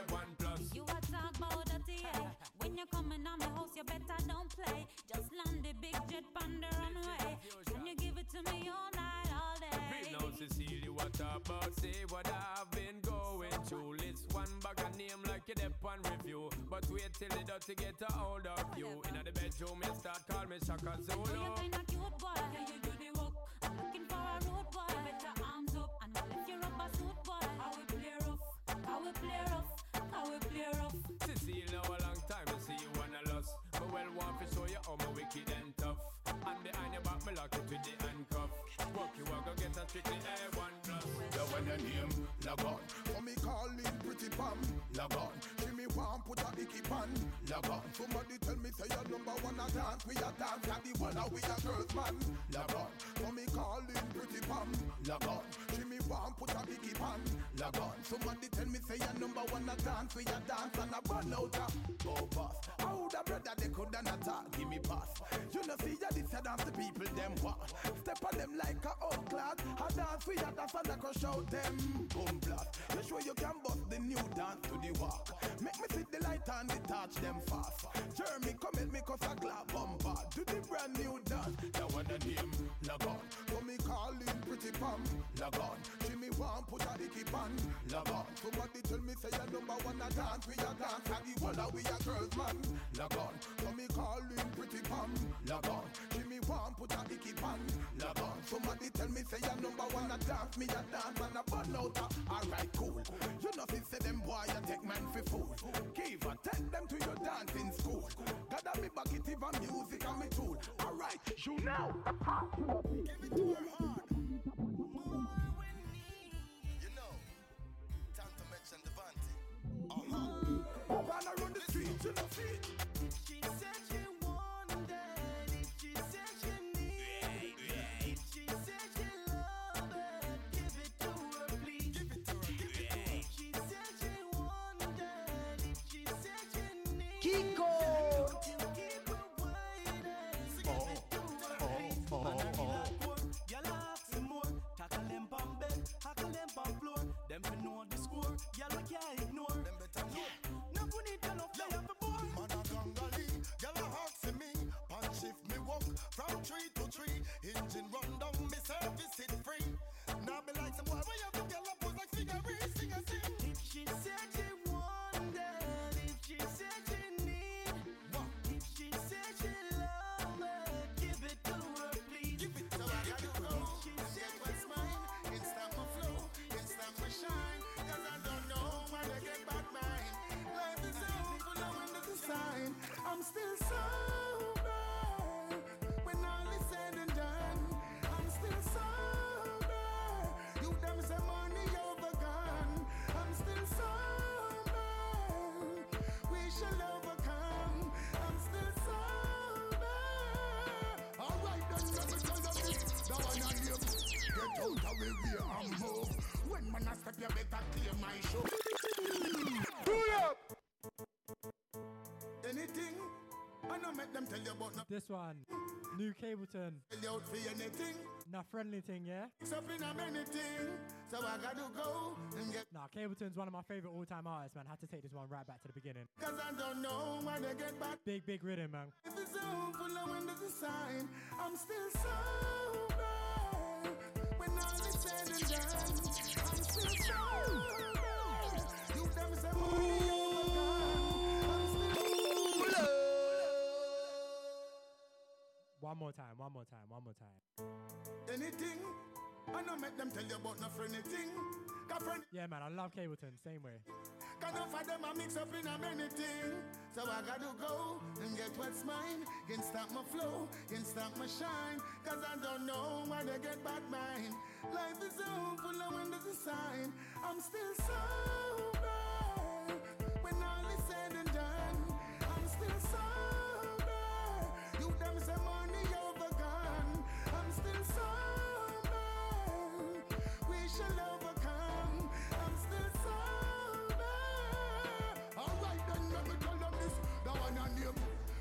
till the dirty get a hold of you. In the bedroom, you start call me Shaka Zulu. you kinda cute boy, can you do the work? I'm looking for a road boy, you better arms up and I'll lift your rubber suit boy. I will play rough, I will play rough, I will play rough. Cecile, now a long time to see you when I lost. But well, want to show you how me wicked and tough. And behind your back, me lock it with the handcuff. Walk you walk, go get a strictly A1 plus. Yeah, when your name log on. For me calling pretty pam, log on. See me want put a icky pan, log on. Somebody tell me say your number one a dance, we a dance like the one we a girls man, log on. For me calling pretty pam, log on. See me want put a icky pan, log on. Somebody tell me say your number one a dance, we a dance and a burn out a go pass. How the brother they coulda not talk, give me pass. You know see ya this a dance the people them want. Step on them like a old class. A dance we a dance and a crush out them boom blast. Sure you can bust the new dance to the walk. Make me see the light and the touch them fast. Jeremy come help me cause a glad bumper. Do the brand new dance. That one the name log on. So me calling pretty pam log on. Me want put a icky pan log on. Somebody tell me say your number one a dance we a dance and the one we a girls man log on. So me calling pretty pam log on. See me want put a icky pan on. Somebody tell me say your number one I dance me a dance and a burn out alright cool. You know fi say them boy you take man fi fool. Give a take them to your dancing school. Gotta be back it even music and me tool. Alright, you now. Give it to her hard. Them fi know the score. Gyal we can't ignore. Them better know. No we need enough they have a boy. Man a gangali, gyal a asking me. Pan shift me walk from tree to tree. Engine run down, me service it free. Now me like some boy, where you when I get back mine. Life is sign. I'm still sober when all is said and done. I'm still sober. You money. I'm still sober. We shall overcome. I'm still sober. All right, you. Get out of and move. When a step, you better clear my I know make them tell you about no This one, New Capleton. tell you for anything. Friendly thing, yeah? It's up in a anything. So I gotta go and get Nah, Capleton's one of my favorite all-time artists, man. Had to take this one right back to the beginning. Cause I don't know when get back. Big, big rhythm, man. If it's so full of windows sign, I'm still sober. When all is said and done, I'm still sober. You them say One more time, one more time, one more time. anything. I know make them tell you about no friend anything. Friend Yeah, man, I love Capleton. Same way. Cause enough of them a mix up in a many thing. So I gotta go and get what's mine. Can stop my flow, can stop my shine. Cause I don't know when get back mine. Life is so full of windows and sign. I'm still sober. When all is said and done, We shall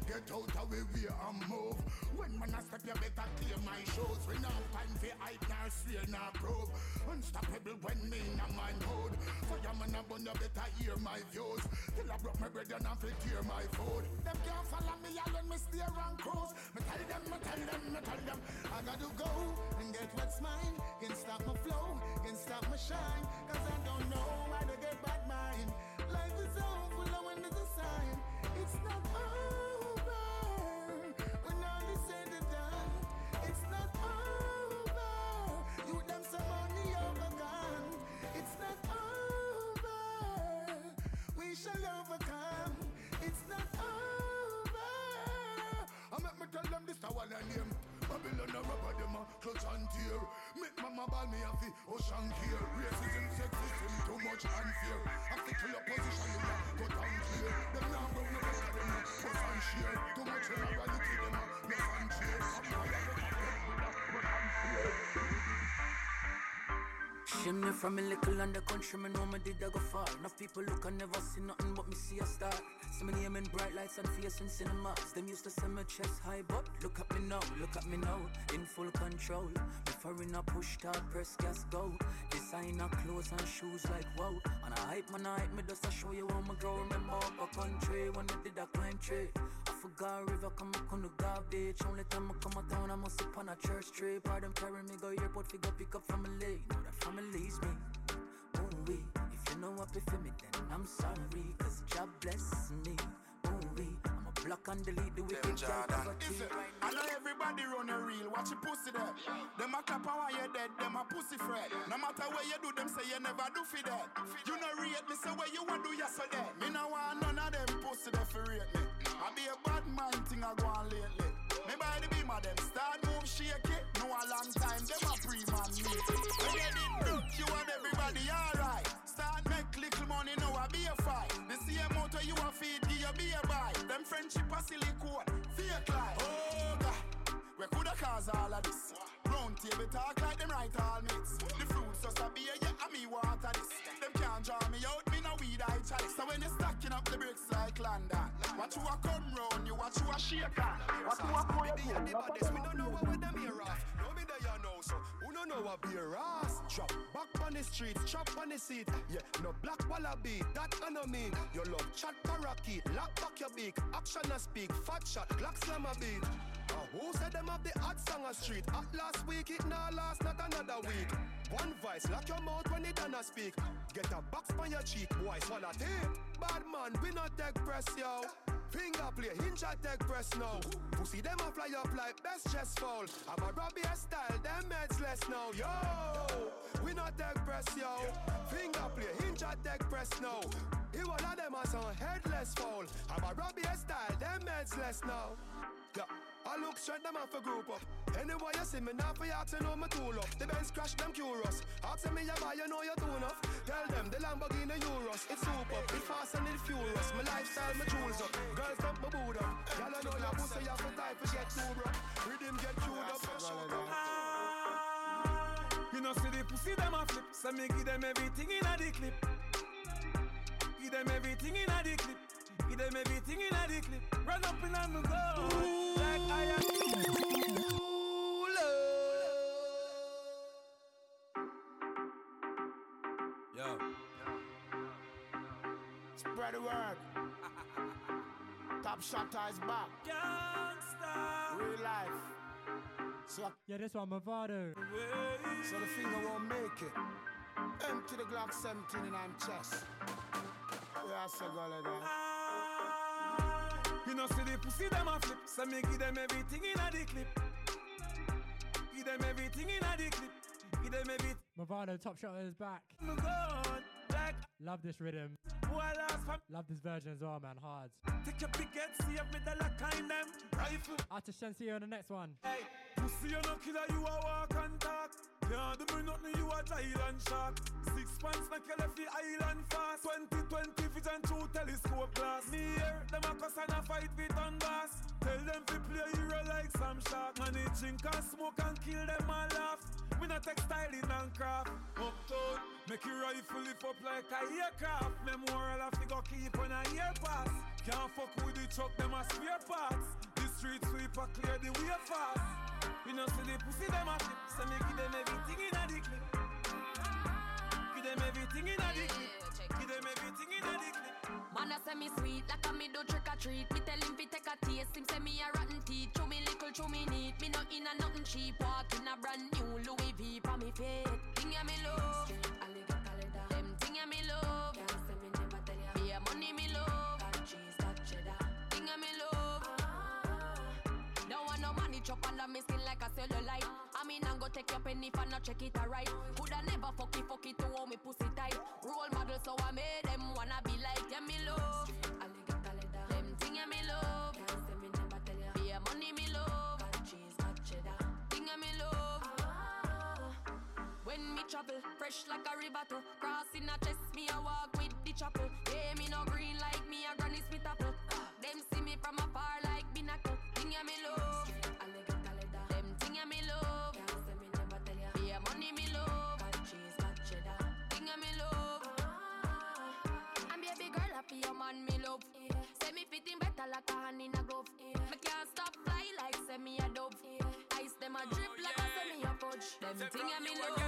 Get out of the way and move. When man a step, you better clear my shoes. We not have time for hype, nor swear, nor prove. Unstoppable when me in a man mode. Fireman a bun, you better hear my views. Till I broke my bread and I fit hear my food. Them can't follow me, when me steer and cruise. Me tell them, me tell them, me tell them. I gotta go and get what's mine. Can't stop my flow, can't stop my shine. Cause I don't know how to get bad mind. Life is over a one and name. Babylon a rubber a clutch and tear. Make mama ball me a fi ocean care. Racism, sexism, too much unfair. Stick to your position, you know, go down clear. Now go no better them a bust and share. Too much immorality them a mess and cheer. Empire them a with a and. Shame me from a little and the country, me know me did I go far. Enough people look and never see nothing but me see a star. See me name in bright lights and face in cinemas. Them used to say my chest high, but look at me now, look at me now, in full control. Before in a push start, press gas go. Designer clothes and shoes like wow. And I hype I hype me just to show you how me grow. Remember up a country when I did a climb tree. I forgot river come up on the garbage. Only time I come a town, I must sip on a church tree. Them carry me go airport, figure pick up from a family. Know that family's me. Ooh wee. If you know what be for me, then I'm sorry. Cause job bless me. Ooh wee. I'm a block and delete the wicked girl poverty. Is it? I know everybody run a reel, watch your pussy there. Them a clap while you're dead, them a pussy fret. No matter where you do, them say you never do for that. You no rate me, so where you want do yesterday. Me no want none of them pussy there for rate me. I be a bad mind thing I go on lately. Me by the beam of them start move shaky. No a long time, them a pre-man me. When you did broke, you and everybody alright. Start make little money, now I be a fight. The same motor you a feed, give you be a buy. Them friendship a silicone, fake life. Oh God, we coulda cause all of this. Round table talk like them right all mates. The fruits just a beer, yeah, and me water this. Them can't draw me out, me no weed I chalice. So when you stacking up the bricks like London, watch you a come round, you watch you a shake on. Watch you a pour your beer, the baddest. We don't know what with them here off. So don't know what beer ass? Drop back on the streets, chop on the seat. Yeah, no black wallaby, that I no mean. Your love chat parakeet, lock back your beak. Action a speak, fat shot, Glock slam a beat. Uh, who said them have the hot song a street? At last week, it now last, not another week. One voice, lock your mouth when it done a speak. Get a box on your cheek, boy, swallow tape. Bad man, we not take press, yo. Finger play, hinge at take press now. Pussy them a fly up like best chest fall. I'm a Robbie style, them heads less now, yo. We not take press, yo. Finger play, hinge at take press now. He one of them a some headless fall. I'm a Robbie style, them heads less now. Yeah. I look straight, them off a group up. Anyway, you see me now for you to know my tool up. The Benz crash them curious. Ask me you buy, you know you do enough. Tell them the Lamborghini Euros. It's super, it's fast and it's furious. My lifestyle, my jewels up. Girls dump my boot up. Y'all know your pussy, you have to type to get too bro. Rhythm get queued up. You know see the pussy them a flip, so me give them everything in a the clip. Give them everything in a the clip. Give them everything in a the clip. Run up in on me go. Like I am. Yo. Spread the word. Top shot is back. Real life. So, Yeah, this one, Mavado. so the finger won't make it. Empty the Glock 17 in I'm chest. Yeah, I say go like that. You know see the pussy them a flip, so me give them everything in a the clip. Give them everything in a the clip. Give them everything. Mavado, Top Shot is back. Me gone. Like Love this rhythm. boy last fam. Love this version as well, man. Hard. Take your picket, see if me the lock kind them. Rifle. Out to Shensi on the next one. Hey, pussy you no killer, you a walk and talk. Can't do me nothing, you a giant shark. Six pants make you left the island fast. 2020 vision through telescope glass. Me here, them a cuss and a fight with on gas. Tell them to play hero like some shark. Man, they drink and smoke and kill them and laugh. We not textiling and craft. Uptown, make your rifle lift up like a aircraft. Memorial have to go keep on a year pass. Can't fuck with the truck, them a spare parts. This street sweeper clear the way fast. We no see the pussy them a tip, so me give them everything in a the clip. Give them everything in a the clip. Give them everything in a the clip. Man, I say me sweet, like a me do trick or treat. Me tell him fi take a taste, him say me a rotten teeth. Chew me little, chew me neat. Me no in a nothing cheap. Walk in a brand new Louis V for me feet. Thing ya me love, them thing ya me love. Be a money me love, thing ya me love. Don't want no money chop under me skin like a cellulite. I mean, I'm go take your penny for not check it alright. Coulda never fuck it, fuck it to hold me pussy tight. Role model, so I made them wanna be like yeah, me love. Them thing yeah, me love. Be a money me love. Thing yeah, me love. Ah. When me travel, fresh like a river to crossing a chest, me a walk with the chapel. Yeah, me no green like me a Granny Smith apple. Fitting better like a hand in a glove. Me can't stop fly like me a dove. Ice them a drip oh, like a say me a fudge. Them thing yeah, me love.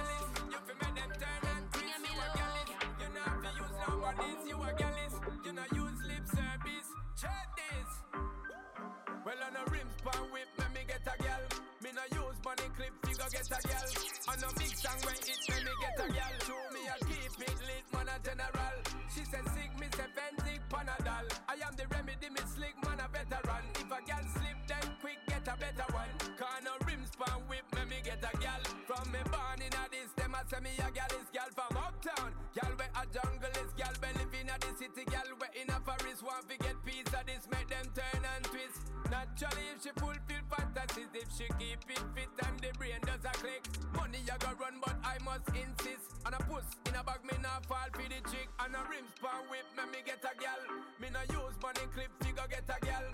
You fi make them turn and twist. You a gallus. You not fi use nobodies. You a gallus. You not use lip service. Check this. Well on a rims pan whip, me me get a gal. Me no use money clip, figure get a gal. On a big song when it, me me get a gal. To me I keep it lit, man a general. She said veteran. If a gal slip, then quick get a better one. Can no rims pan whip, me me get a gal. From me born in a this, them a say me a gal is gal from uptown. Gal where a jungle is gal, we live in a the city. Gal where in a forest want to get piece of this, make them turn and twist. Naturally, if she fulfill fantasies, if she keep it fit and the brain does a click. Money I go run, but I must insist. And a puss in a bag, me not fall for the chick. And a rims pan whip, me me get a gal. Me no use money clip, figure get a gal.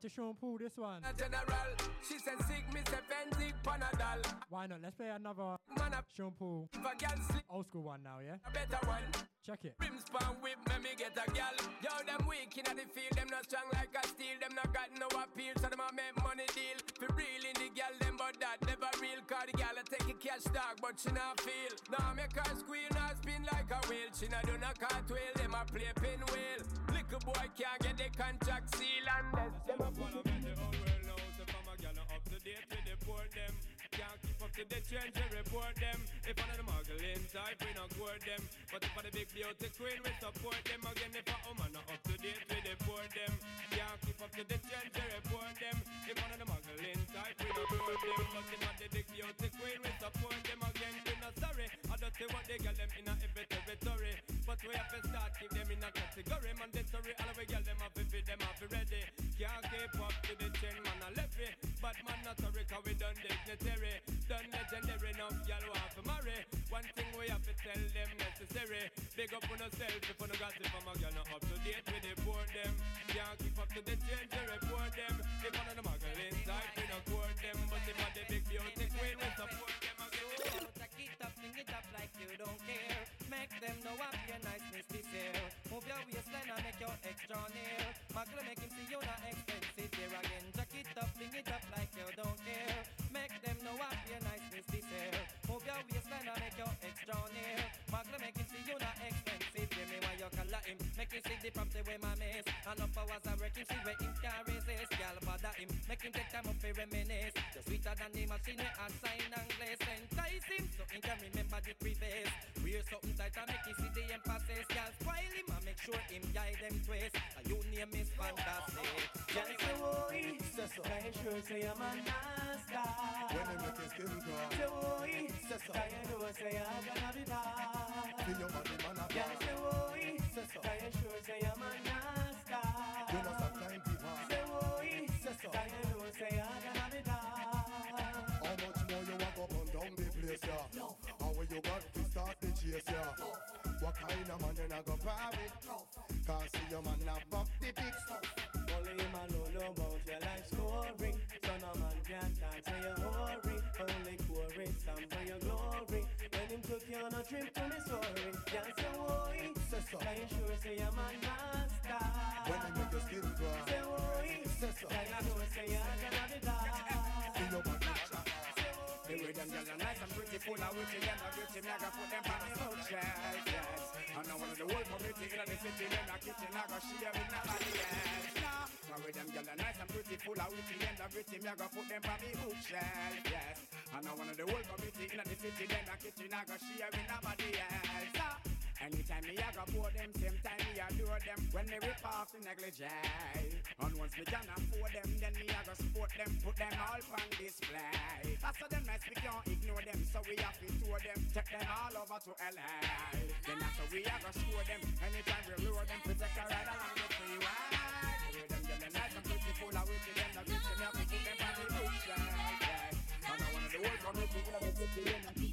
To me, Out to Sean Paul, this one. a general. She said sick, me say Panadol. Why not? Let's play another Man, a Sean Paul. if a gal slip, Old school one now, yeah? a better one. Check it. Rims pan whip, me me get a gal. Yo, them weak in the field, them not strong like a steel. Them not got no appeal, so them a make money deal. Real in the gal, them but that never real. Cause the gal a take a cash tag, but she not feel. Now make her squeal, now spin like a wheel. She not do no cartwheel, them a play pinwheel. Little boy can't get the contract seal unless them a follow me the whole world knows. If I'm a gal up to date with the port them. Can't keep up to the trends, we report them. If of the muggling type, we not court them. But if for the big beauty queen, we support them. Again, if I'm a woman not up to date, we deport them. Can't keep up to the trends, we report them. If of the muggling type, we not court them. But if for the big beauty queen, we support them. Again, we not sorry. I don't say what they get them in a every territory. But we have to start keep them in a category. Mandatory, all we get them up if them up ready. Can't keep up to the trend, man, I left it. But man, not sorry, cause we done dignitary. Done legendary, enough, y'all want to marry. One thing we have to tell them necessary. Big up on yourself if no got it from a girl, not up to date with the poor them. Can't keep up to the change, you report them. If one of the muggle inside, we don't court them. But if I the big beauty queen, we support them again. Take it up, sing it up like you don't care. Make them know what your niceness this year. Move your waistline and make your extra near. Muggle make him see you not expensive here again. Jack it up, sing it up like you don't care. Make them know what your niceness this year. Move your waistline and make your extra near. Muggle make him see you not expensive. Give me why you color him. Make him see the property where my miss. And up hours I work him, see where him can resist. Girl bother him, make him take time up for reminisce. Just sweeter than the machine I sign and glaze. Entice him so he can remember the preface. Wear something tight and make him see the emphasis. Girl sure him guide them twist. And you name is fantastic. Girl say he say so. Can sure say I'm a master? When they make your skin crawl. Say he say so. Can know say I'm gonna be that? Feel your body, man, a Girl say he say so. Can you sure say I'm a master? You know sometimes people Say oh, he say so. Can know say I'm gonna be that? How much more you walk up and down the place, yeah? How will you got to start the chase, yeah? What kind of man you not go with? Cause see your man have up the pics. Only him alone know about your life scoring. So no man can talk to your hurry. Only chorus some for your glory. When him took you on a trip to Missouri, can't say why. Say so. Can you sure say I'm a master? When they make your skin crawl. Of witty, them a gritty, me I go put them on me bookshelf, yes. I know one of the whole community in the city, them a kitchen, I go share with nobody else. Nah, now with them girl are nice and pretty, full of witty, them a gritty, me I go put them on me bookshelf, yes. I know one of the whole community in the city, them a kitchen, I go share with nobody else. Nah. Anytime me I go pour them, same time me adore them. When me rip off the negligee And once me can afford them, then me I go support them Put them all on display. How them nice, we can't ignore them So we have to tour them, take them all over to LA Then after we I go show them. Anytime we lure them, take a ride along the freeway. With them yelling nice and beautiful, I will to them That reach me up and put them on the ocean. And I of the world community, you know,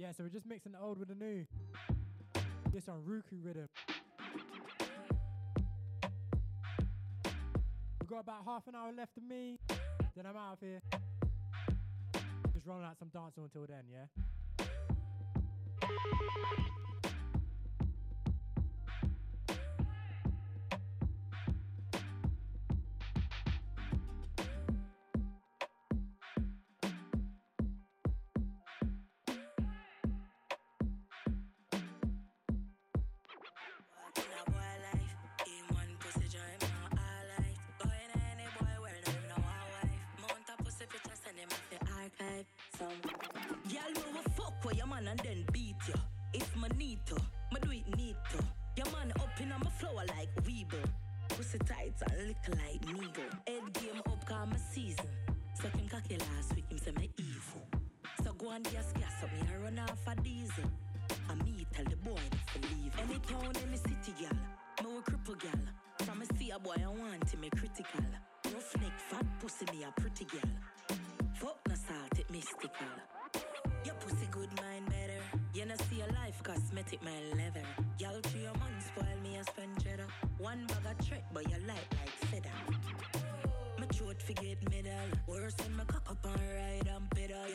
Yeah, so we're just mixing the old with the new. This on Ruku rhythm. We've got about half an hour left of me. Then I'm out of here. Just rolling out some dancehall until then, yeah?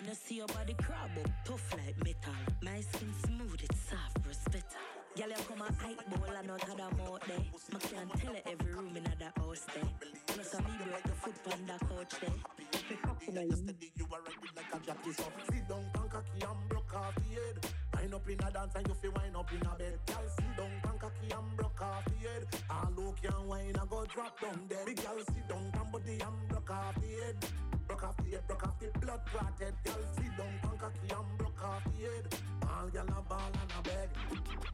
Pedal. You see your body crab up, tough like metal. My skin smooth, it's soft, respect. Girl, you come a hype bowl and not had a mouth there. I can't tell it every room in the house there. Plus, I me break the foot on the couch there. Yesterday you were ready like a jockey so Sit down pan cocky and broke off the head Wind up in a dance and you feel wind up in a bed Girl sit down pan cocky cocky and broke off the head. All who can wine and go drop down. Big girl sit down, and body and broke off the head. Off the head, broke off the blood clotted. Girl sit down, and cocky and broke off the head. All girl a ball and a beg.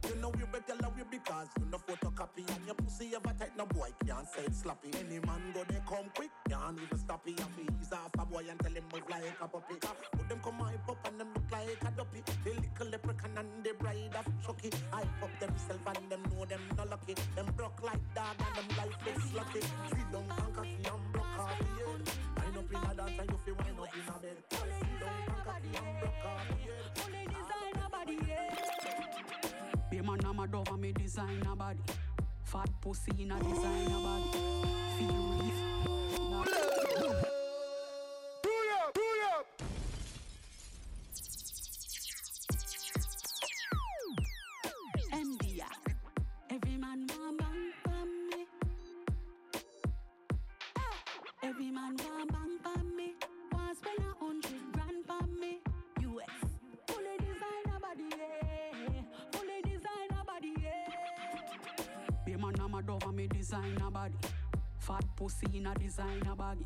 You know you better love you because you no photocopy and your pussy ever tight. No boy can't say it sloppy. Any man go they come quick, can't even stop it. And ease off a boy and tell him move like a puppy. Put them come hype up and them look like a duppy. The little leprechaun and the bride of Chucky. Hype up themself and them know them no lucky. Them broke like dog and them lifeless lucky. Sit down and cocky and broke off the head. Dance and you feel wind up in a bed. Sit down and cocky and broke off the head. Only designer body, yeah. Be man, I'm a dove and me designer body. Fat pussy in a designer body. Feel reef. MDR. Man want bang bang me. Want spend a hundred grand bang me. US. Fully designer body, yeah. Fully designer body, yeah. Be man, I'm a dove and me designer body. Fat pussy in a designer body.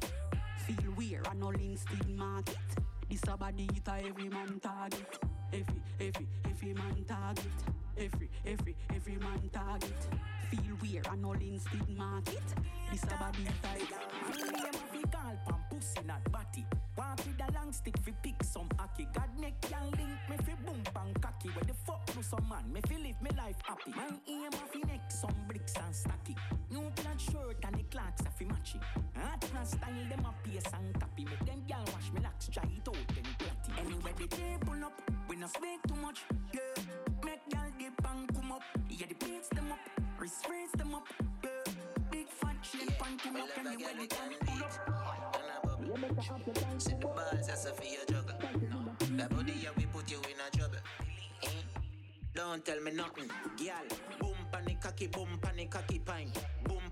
Feel weird and all instead market. This a body it a every man target. Every, every, every man target. Every, every, every man target. Feel weird and all instead market. This a body a Full name the girl pam pussy not batty. Want with a long stick fi pick some acky. God neck can link me fi boom bang cocky. Where the fuck do some man? Me fi live me life happy. My aim of fi neck some bricks and stacky. New plaid shirt and the clocks a fi matchy. Hot and style them a pace and copy. Make them gal wash me locks dry it platty. Anyway the table up, we no speak too much. Yeah, make gal dip and come up. Yeah the beats them up, wrist raise them up. Yeah, big fat shape and come up anyway the gal pull up. See the balls, that's a for your juggle. No. That body, yeah, we put you in a trouble. Don't tell me nothing, girl. Boom panic cocky, boom panic cocky pine.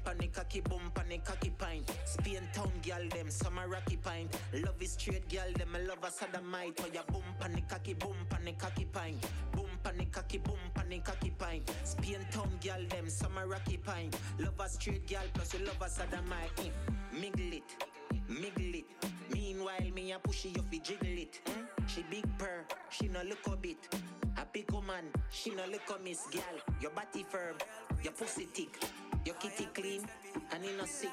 Panic cocky, boom panic cocky pine. Spain town girl, them summer rocky pine. Love is straight girl, them a love a sodomite. Oh yeah, boom panic cocky, boom panic cocky pine. Boom panic cocky, boom panic cocky pine. Spain town girl, them summer rocky pine. Love a straight girl, plus you love a sodomite. Eh? Miggle it, miggle it. Meanwhile, me a push you fi jiggle it. She big purr, she no look a bit. A big woman, she no look a miss gal. Your body firm, your pussy thick, your kitty clean, and you no sick.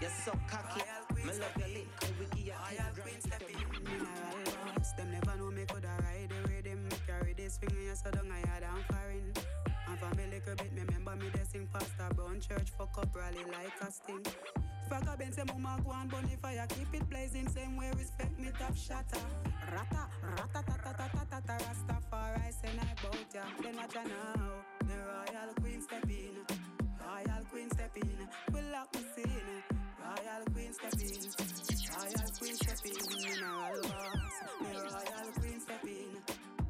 You so cocky, me love your lick. We give you a Mineral them never know me coulda ride the way them carry this finger you so down I had am foreign. And for me little bit, me remember me they sing pastor brown church fuck up rally like a sting. A bench say mama go and burn the fire, keep it blazing same way respect me top shatter. Rata, rata ta ta ta ta ta ta Rastafari send I bout ya. Then ya now, the royal queen step in. Royal queen step in, we lock the scene. Royal queen step in, royal queen step in. Mineral boss, the royal queen step in.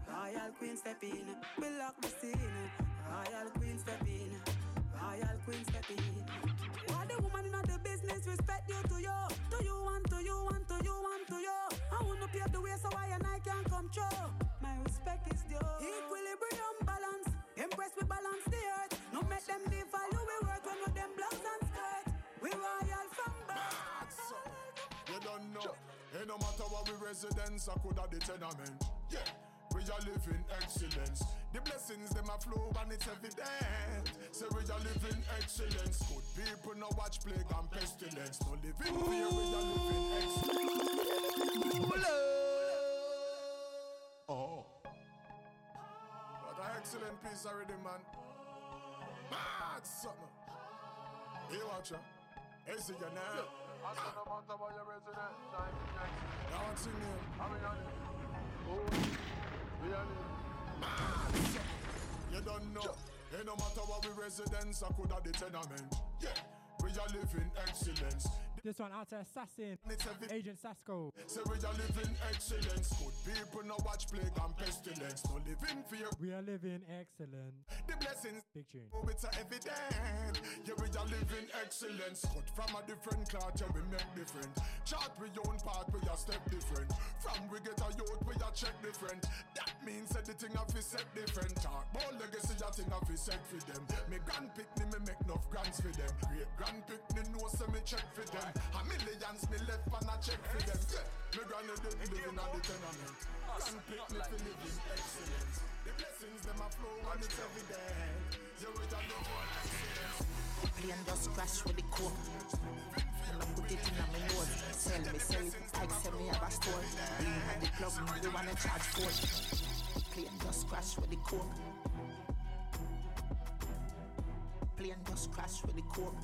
Royal queen step in, we lock the scene. Royal queen step in, royal queen step in. The business respect you to you? Do you want to you want to you want to you? I wanna pave the way so I and I can come true. My respect is due. Equilibrium balance, impress with balance the earth. No make them devalue we work when with them blouse and skirt. We royal from birth. You don't know. Ain't no matter what we residents, I could have the tenement. Yeah, we are living excellence. The blessings them a flow and it's evident. Say we are living excellence. Good people no watch plague and pestilence. No living fear, we are living excellence. Oh. What an excellent piece already, man. Mad something. Hey, watch ya. Hey, see ya now. I said about your resident. Now what's your name? Mad something. Oh. You don't know. Ain't no matter what we residents, I could have the tenement. Yeah, we are living excellence. This one out to Assassin, Agent Sasco. So we are living excellence. Good people no watch plague and pestilence. No living fear. We are living excellent. The blessings. Big tune. Oh, it's evident. Yeah, we are living excellence. Cut from a different cloth, yeah, we make different. Chart we own part, we are step different. From we get a youth, we are check different. That means that the thing of is set different. Talk about legacy, a thing of is set for them. Me grand pickney, me make enough grants for them. Great grand pickney, know so me check for them. A millions me left and I check for them. Yeah, me granny did living on the tenement. Grand pickney for living excellence. The blessings them a flow and it's evident. Yeah, we are living excellence. Plane just crash with the coke. And I put it in my nose. Sell me, sell it like sell me have a store. Being at the club, they wanna charge for it. Plane just crash with the coke. Plane just crash with the coke.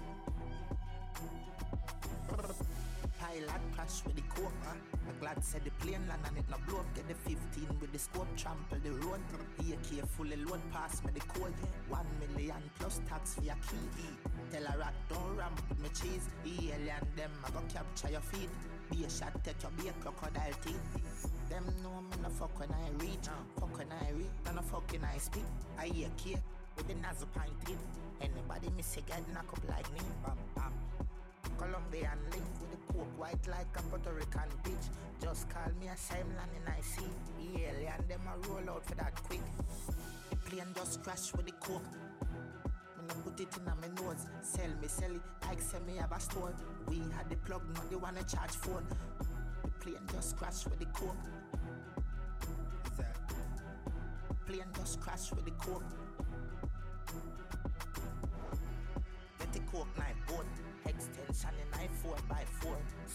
Pilot crash with the coke. I'm glad said the plane land and it no blow up. Get the 15 with the scope, trample the road. AK fully load, pass me the code. One million plus tax for your key. Tell a rat don't ramp with me cheese. Alien them I go capture your feet. Be a shot, take your be a crocodile teeth. Them know me no fuck when I reach. Fuck when I reach, no fuck when I speak. I cake with the nozzle pint teeth. Anybody miss a get knock up like me. Bam bam. Colombian link with the coke white like a Puerto Rican bitch. Just call me a same land and I see. The alien them a roll out for that quick. The plane just crash with the coke. Me no put it in my nose. Sell me, sell it like sell me have a store. We had the plug, not the one to charge phone. The plane just crash with the coke. Plane just crash with the coke.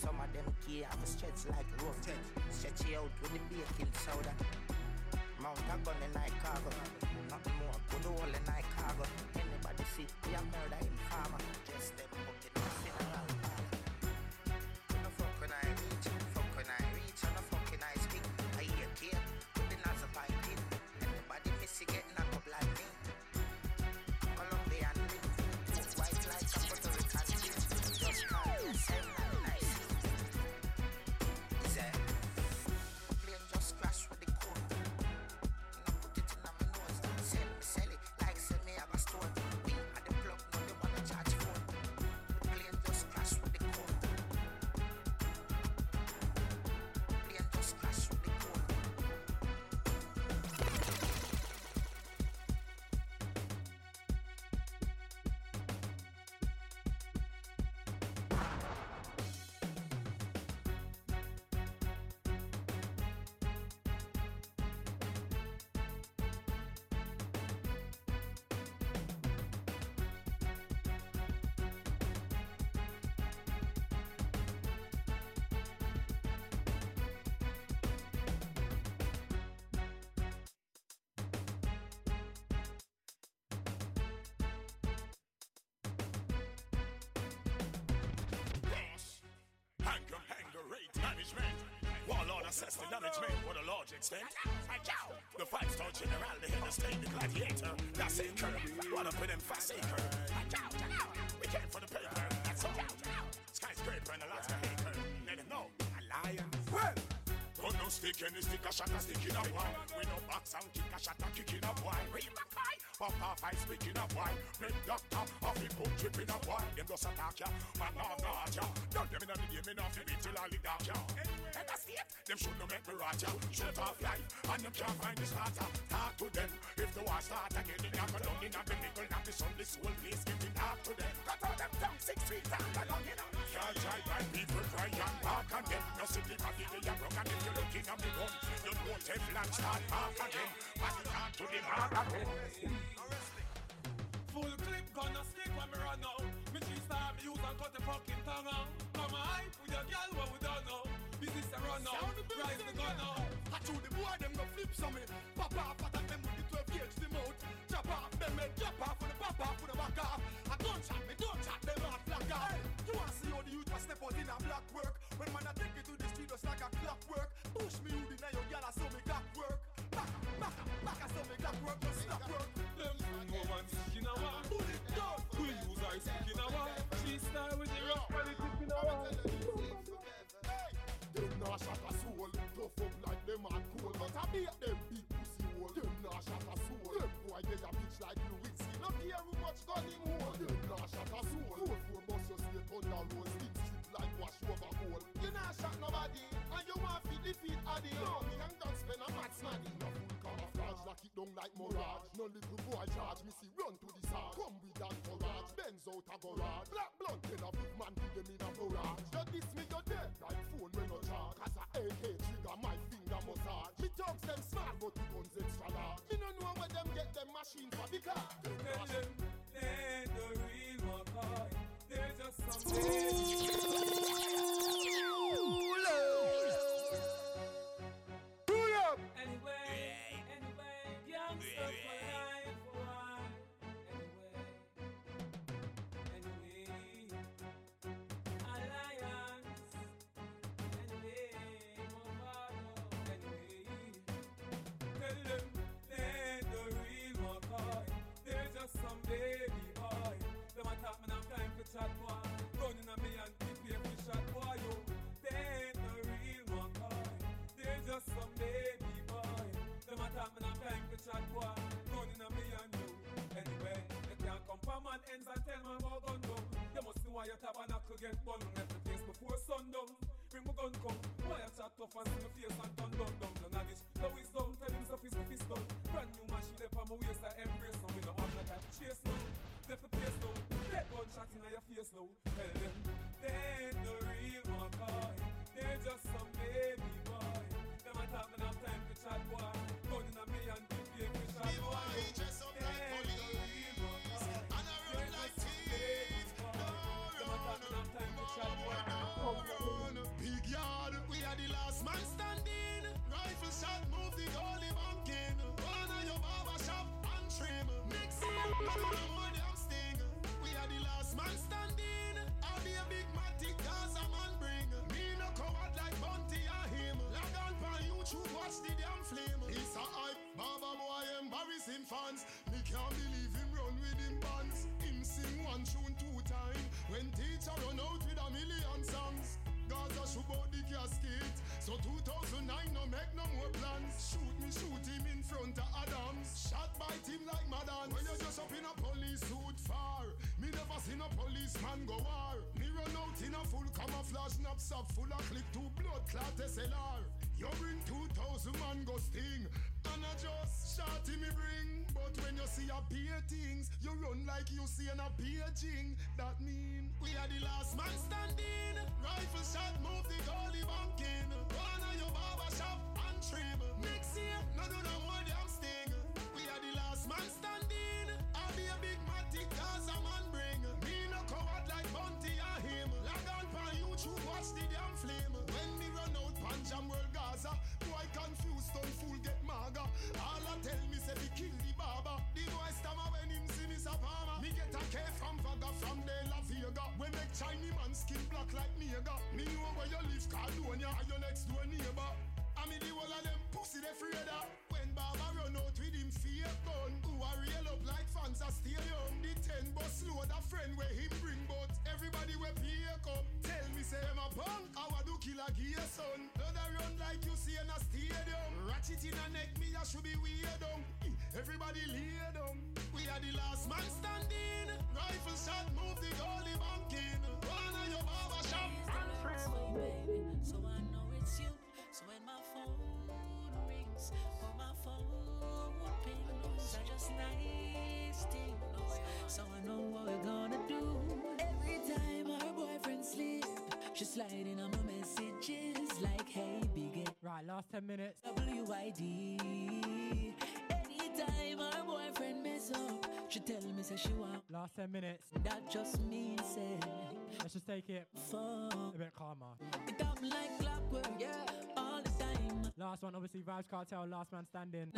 Some of them key have a stretch like rope. Stretch it out with the baking soda. Mount a gun in night cargo. Nothing more. Put all in night cargo. Anybody see we a murder in farmer. Just them fucking assess the management with a large extent. The five star general, the head of state, the gladiator, that's acre. Run up with them fast acre. We came for the paper, that's all. Skyscraper and a lot of acre. Let them know, a lion. Well, Gun no stick any stick a shot a stick in a boy. We no box and kick a shot a kick in a boy. Real McCoy, pop off I speak in a boy. Red doctor, off it put trip in a boy. Them just attack ya, man not not ya. Don't them in the game, me not fi beat till all the dark ya. Them should no make me rot ya. Shoot off life, and them can't find the starter. Talk to them, if the war start again, they not down in the middle, not the sun, this whole place getting dark to them. Cut all them down six feet and along, you know. Can't try by people cry and bark and them. No city body they are broke and if you're looking at me gun, you know Teflon start back again. But you can't to the mark again. Full clip gonna stick when me run out. Me three star me use and cut the fucking tongue out. Come on, hype with your girl what we don't know. Business a run out, rise the gun out. I chew the boy them go flip some me. Pop off attack them with the 12 gauge the mouth. Chop off them head, chop off with the pop off with the back off. I don't chat me, don't chat them off black off. You want see how the youth was step out in a black work. When man I take you to the street just like a clockwork. Push me out in a your girl I saw me clock work. Back, back, back I saw me clock work, just stop work. Them woman sick in a one. Pull it down. We use our sick in a one. She style with the rock nah shot a soul. Tough up like them and cool, but I beat them big pussy hole. Them nah shot a soul. Them boy get a bitch like Louis. Not care who much gun him hold. Them nah shot a soul. Four four bust your straight on the road. Stick strip like wash over hole. You nah shot nobody, and you want to defeat Addy. No, me and God spend a match money. No full camouflage, lock it down like mirage. No little boy charge, me see run to the side. Come with that courage, Benz out a garage. Black blunt, in a big man but the guns extra large. Me no know where them get them machine for because. Tell them they the real McCoy. They're just some tabernacle get bun. Left the place before sundown. Bring my gun come. Why you chat tough and see my face and turn down down. None of this. No wisdom. Tell him so fist to fist down. Brand new machine up on my waist. I embrace fans. Me can't believe him run with him bands. Him sing one tune two time. When teacher run out with a million songs. Out the casket. So 2009 no make no more plans. Shoot me, shoot him in front of Adams. Shot by him like Madan. When you just up in a police suit far. Me never seen a policeman go war. Me run out in a full camouflage knapsack full of clip to blood clot SLR. You bring 2000 man go sting. And I just shot him me bring. But when you see a peer things, you run like you see an a paging. That mean we are the last man standing. Rifle shot, move the goalie bunking. One of your barber shop and trim. Next year, no do no more damn sting. We are last man standing. I'll be a big matic cause a man bring. Me no coward like Bunty or him. Log on pan YouTube, watch the damn flame. When me run out Panjam World Gaza, boy confused, don't fool get maga. All I tell me say we kill the barber. The boy stammer when him see me Palmer. Me get a a K from Vaga from De La Vega. We make Chinese man skin black like Mega. Me know where you live, Caledonia, and your next door neighbor. I mean the whole of them pussy they afraid of. When Baba run out with him fear gun, who are real up like fans a stadium. The ten bus load a friend where him bring, but everybody we pay come. Tell me say him a punk, how I do kill a gear son. A run like you see in a stadium. Ratchet in a neck, me a should be weird down. Everybody lay down. We are the last man standing. Rifle shot, move the goalie bunking. One of your barber shop. baby, so I know it's you. Rings or my phone pings, I just nice things. So I know what we're gonna do. Every time boyfriend sleep, she sliding on my messages like, hey, big Right, last 10 minutes. WID. Anytime our boyfriend mess up, she tell me say she want. Last 10 minutes. That just means say. Let's just take it a bit calmer. It up like clockwork, yeah, all the time. Last one, obviously, Vybz Kartel, Last Man Standing.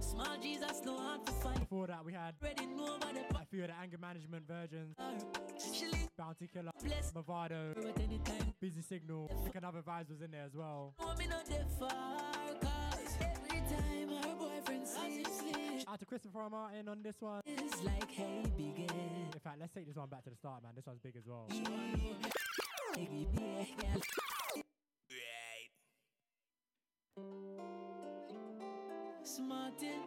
Small Jesus, no hard to find. Before that, we had a few of the anger management versions. Bounty Killer, Bless Mavado, at any time. Busy Signal. I think another Vibes was in there as well. No, me not there far, cause every time her boyfriend sleeps, sleeps. Out to Christopher Martin on this one. It's like, hey, big In fact, let's take this one back to the start, man. This one's big as well. Smartin',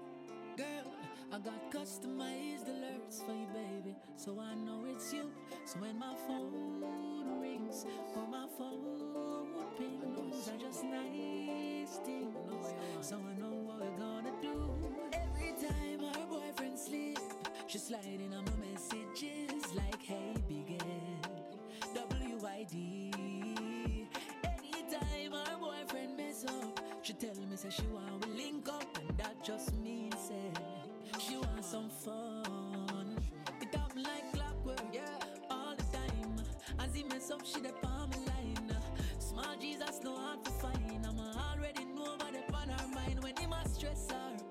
girl, I got customized alerts for you, baby. So I know it's you. So when my phone rings or my phone pings, I just nice things. So I know what we're gonna do. Every time our boyfriend sleep, she's sliding on my messages like, "Hey, begin WID." Anytime our boyfriend mess up she tell me say she want to link up, and that just means say she want some fun. It happen like clockwork, yeah, all the time. As he mess up, she the palm line. Small Jesus, no hard to find. I'ma already know about the on her mind when he must stress her.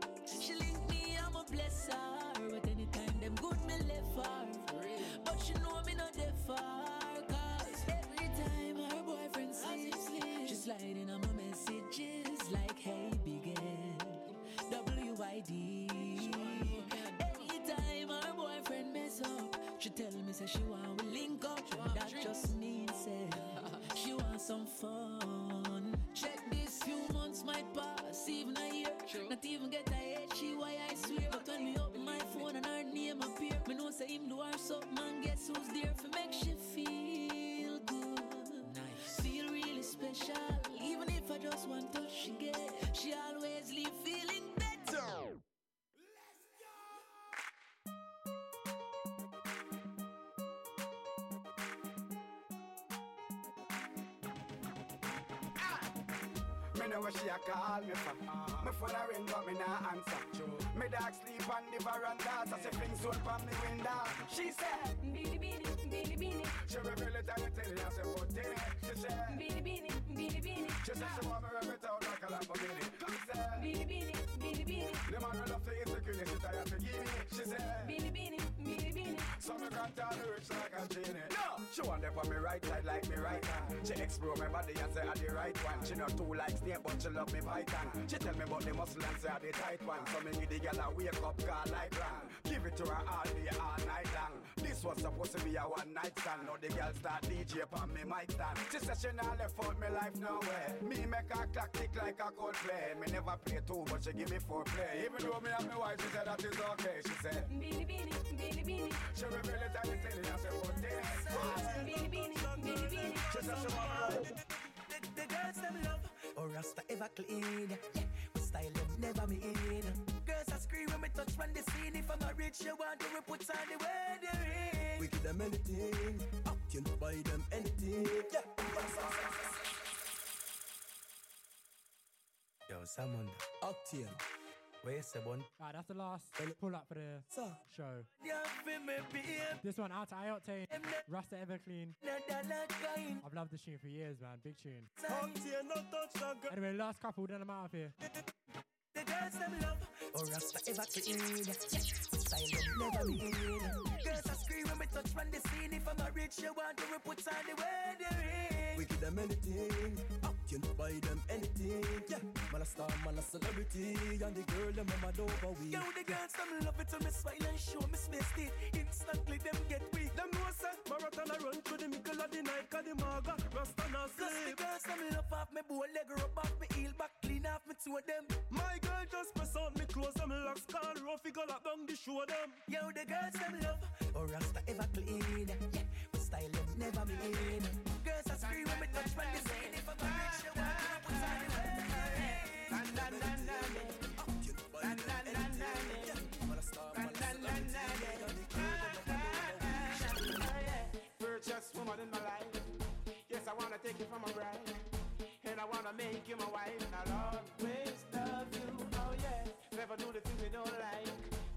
Tell me say she want to link up. That just means say she want some fun. Me know where she a call me from. Me phone a ring but me nah answer. Me dog sleep on the veranda, so she fling soul from me window. She said, Beanie beanie, beanie beanie. She reveal it and tell you I say put in it. She said, Beanie beanie, beanie beanie. She said she want me rub it out like a Lamborghini. She said, Beanie beanie, beanie beanie. The man who love to insecure, she tired to give me. She said, So me can't tell her rich like a genie. No, she want them on me right side like me right hand. She explore my body and say I the right one. She not too like snake, but she love me python. She tell me about the muscle and say I the tight one. So me need the girl a wake up, call like run. Give it to her all day, all night long. This was supposed to be a one night stand. Now the girl start DJ on me mic stand. She said she not left out me life nowhere. Me make her clock tick like a cold play. Me never play two, but she give me four play. Even though me and my wife, she said that is okay. She said, Beanie beanie, beanie beanie. she reveal it I The, girls them love, or Rasta ever clean. Yeah, we style them never me in. Girls are scream when me touch on the scene. If I'm a rich, you want to we put on the wedding. We give them anything. Up can buy them anything. Yeah. Yo, Samon. Octane. Where you say, one? Alright, that's the last pull up for the show. Yeah, feel me, babe. This one out to I-Octane, Rasta Everclean. I've loved this tune for years, man. Big tune. Octane, no touch that. Anyway, last couple, then I'm out of here. The girls them love, or Rasta ever clean. Yeah, we style them never me. Girls are scream when me touch on the scene. If I'm a rich, you want to we put on the wedding ring. We give them anything. Up can buy them anything. Yeah. Man a star, man a celebrity. And the girl them mama over we. Yo, the girls them love it when me smile and show me space teeth. Instantly them get weak. Them know say marathon a run through the middle of the night. Cause the maga Rasta not Cause the sleep. girls them love off me bow leg rub off me heel back clean off me two of them. My girl just press out me clothes and me locks call rough. Go lock down the show them. Yo, the girls them love, or Rasta ever clean. Yeah, we style them never me in. Girls are scream when me touch on the scene. If I'm a rich, you to put on the Purchase woman in my life. Yes, I wanna take you for my bride. And I wanna make you my wife. And I'll always love you. Oh yeah. Never do the things we don't like.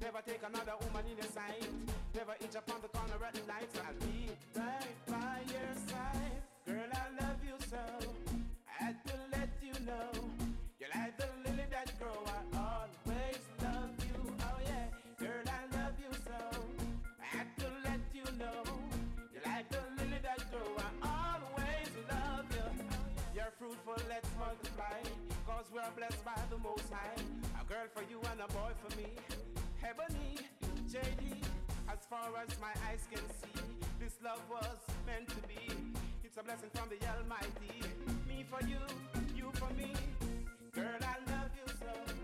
Never take another woman in your sight. Never inch upon the corner at the lights. I'll be right by your side. Multiply. Cause we're blessed by the most high. A girl for you and a boy for me. Ebony, JD, as far as my eyes can see, this love was meant to be. It's a blessing from the Almighty. Me for you, you for me. Girl, I love you so.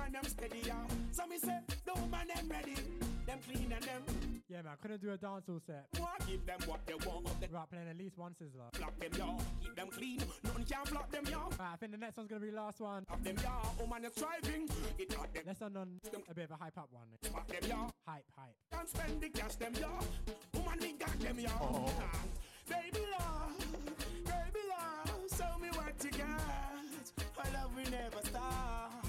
Clean, them firm and them steady. Yeah. So me say, the woman them ready, them clean and them. Yeah, man, couldn't do a dancehall set. What? Give them what they want. Without playing at least one sizzler. Block them, y'all. Keep them clean. Nothing can block them, y'all. Right, I think the next one's gonna be the last one. Block them, y'all. Woman oh, is striving. It not them. Let's end on a bit of a hype up one. Block them, y'all. Hype, hype. Can't spend the cash, them, y'all. Woman, oh, we got them, y'all. Oh. Baby love, baby love, show me what you got. Our love will never stop.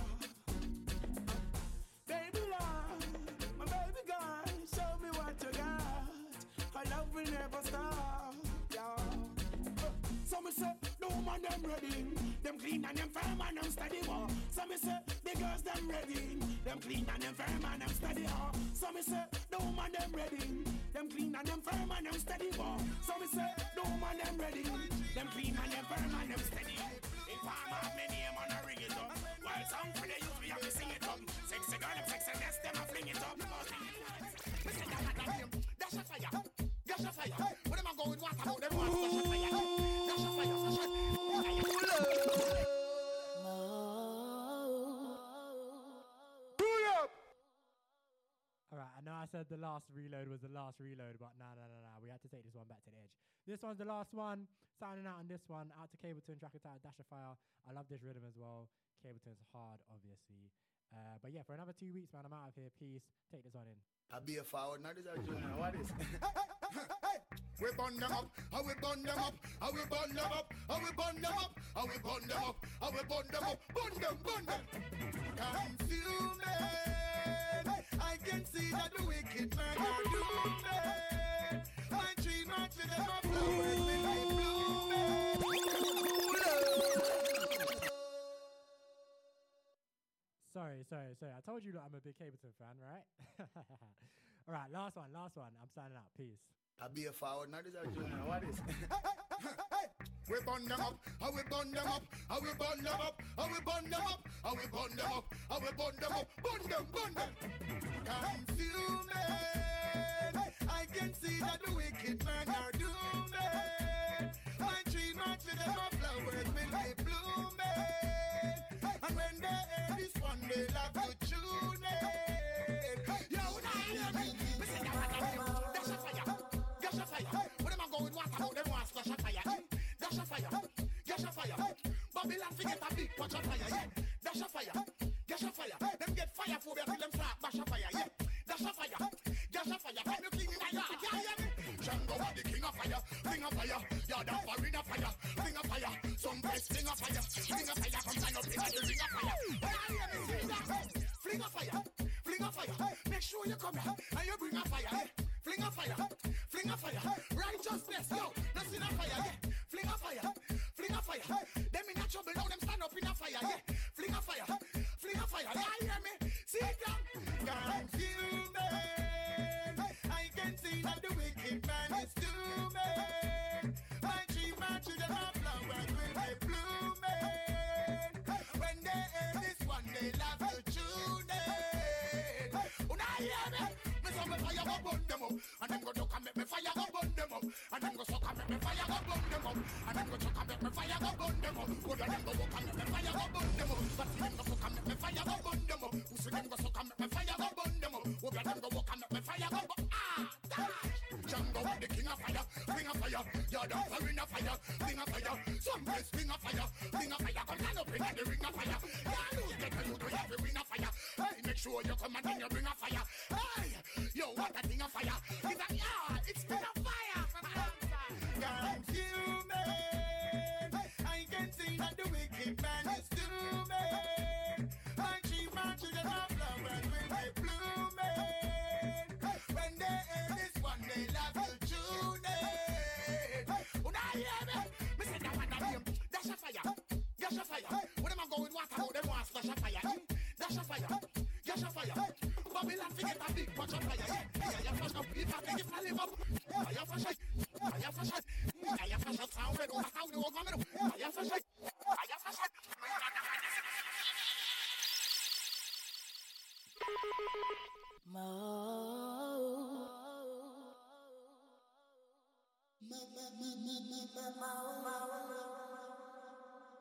Our love will never stop. Yeah. So me say, the woman them ready, them clean and them firm and them steady. War. So me say, the girls them ready, them clean and them firm and them steady. War. So me say, the woman them ready, them clean and them firm and them steady. War. So me say, the woman them ready, them clean and them firm and them steady. In farm have me name on a ring it up. While some for the youth we have to sing it up. Sexy girl them sexy nest them a fling it up. Me say that that name, dash a fire, dash a fire. When them a go with water, about them want dash a fire. Dash a fire, dash a Alright, I know I said the last reload was the last reload, but no, no, no, no. We had to take this one back to the edge. This one's the last one. Signing out on this one. Out to Capleton, track it Dash of Fire. I love this rhythm as well. Capleton's hard, obviously. Uh, but yeah, for another two weeks, man, I'm out of here. Peace. Take this one in. I'll be a forward, not this a junior. What is? We burn them up, I will burn them up, I will burn them up, I will burn them up, I will burn them up, I will burn them up, burn them, burn them. Consuming. I can see that the wicked man are doomed. My tree march with them up Sorry, sorry. I told you that I'm a big Capleton fan, right? Alright, last one, last one. I'm signing out. Peace. I'll be a forward, not this a junior. What is? We burn them up, will burn them up, will burn them up, will burn them up, will burn them up, will burn them up, burn them, burn them. I can see that the wicked man are. My tree march with flowers will. And when they hear this one, they'll have to tune it. Yo, now hear me. Me say that one of them. Dash a fire, dash a fire. When them a go with water, about them want splash a fire. Eh? Dash a fire, dash a fire. Babylon forget a big of fire, yeah. Dash a fire, dash a fire. Them get fire phobia till them start bash a fire, yeah. Dash a fire, dash a fire. The king in yard, yeah, hear me. Django are the king of fire, king of fire, yard of fire in a fire, king of fire, some place king of fire, king of fire, come stand up in the ring of fire. When I hear me say that, fling a fire, fling a fire. Make sure you come here and you bring a fire, yeah. Fling a fire, fling a fire. Righteousness, yo, that's in a fire, yeah. Fling a fire, fling a fire. Them in a trouble now, them stand up in a fire, yeah. Fling a fire, fling a fire. Yeah, hear me? See it down. Consuming. I can see the wicked man is doomed. My march with them up flowers blooming. When they hear this one, me? Me fire go burn them up, and them go duck and make me fire go burn them up, and them go suck and make me fire go burn them up, and them go chuck and make me fire go burn them up. Good them go walk and make me fire go burn them up, but them go suck and make me fire go burn them up. Pussy them go suck and make me fire go burn them up. Good them go walk and make me fire go burn. Ah, the king of fire, king of fire, yard of fire king of fire, some place king of fire, king of fire, come stand up in the ring of fire. You get you to win a fire. Hey, make sure you come and then you bring a fire. Hey, yo, what a thing of fire. It's a, yeah, it's been a fire. Consuming. I can see that the wicked man is doomed. My tree march with them up flowers will be blooming. When they hear this one, they'll have to tune it. Una hear me? Me say that one of them. Dash a fire, dash a fire. When them go with water, them want splash a fire. Dash a fire, dash a fire. Babylon forget a big bunch of fire. Yeah, yeah, yeah, flash up. If I think if I live up, fire flash it, fire flash it, fire flash it. Sound red, what sound you want me to? Fire flash it, fire flash it. Mo.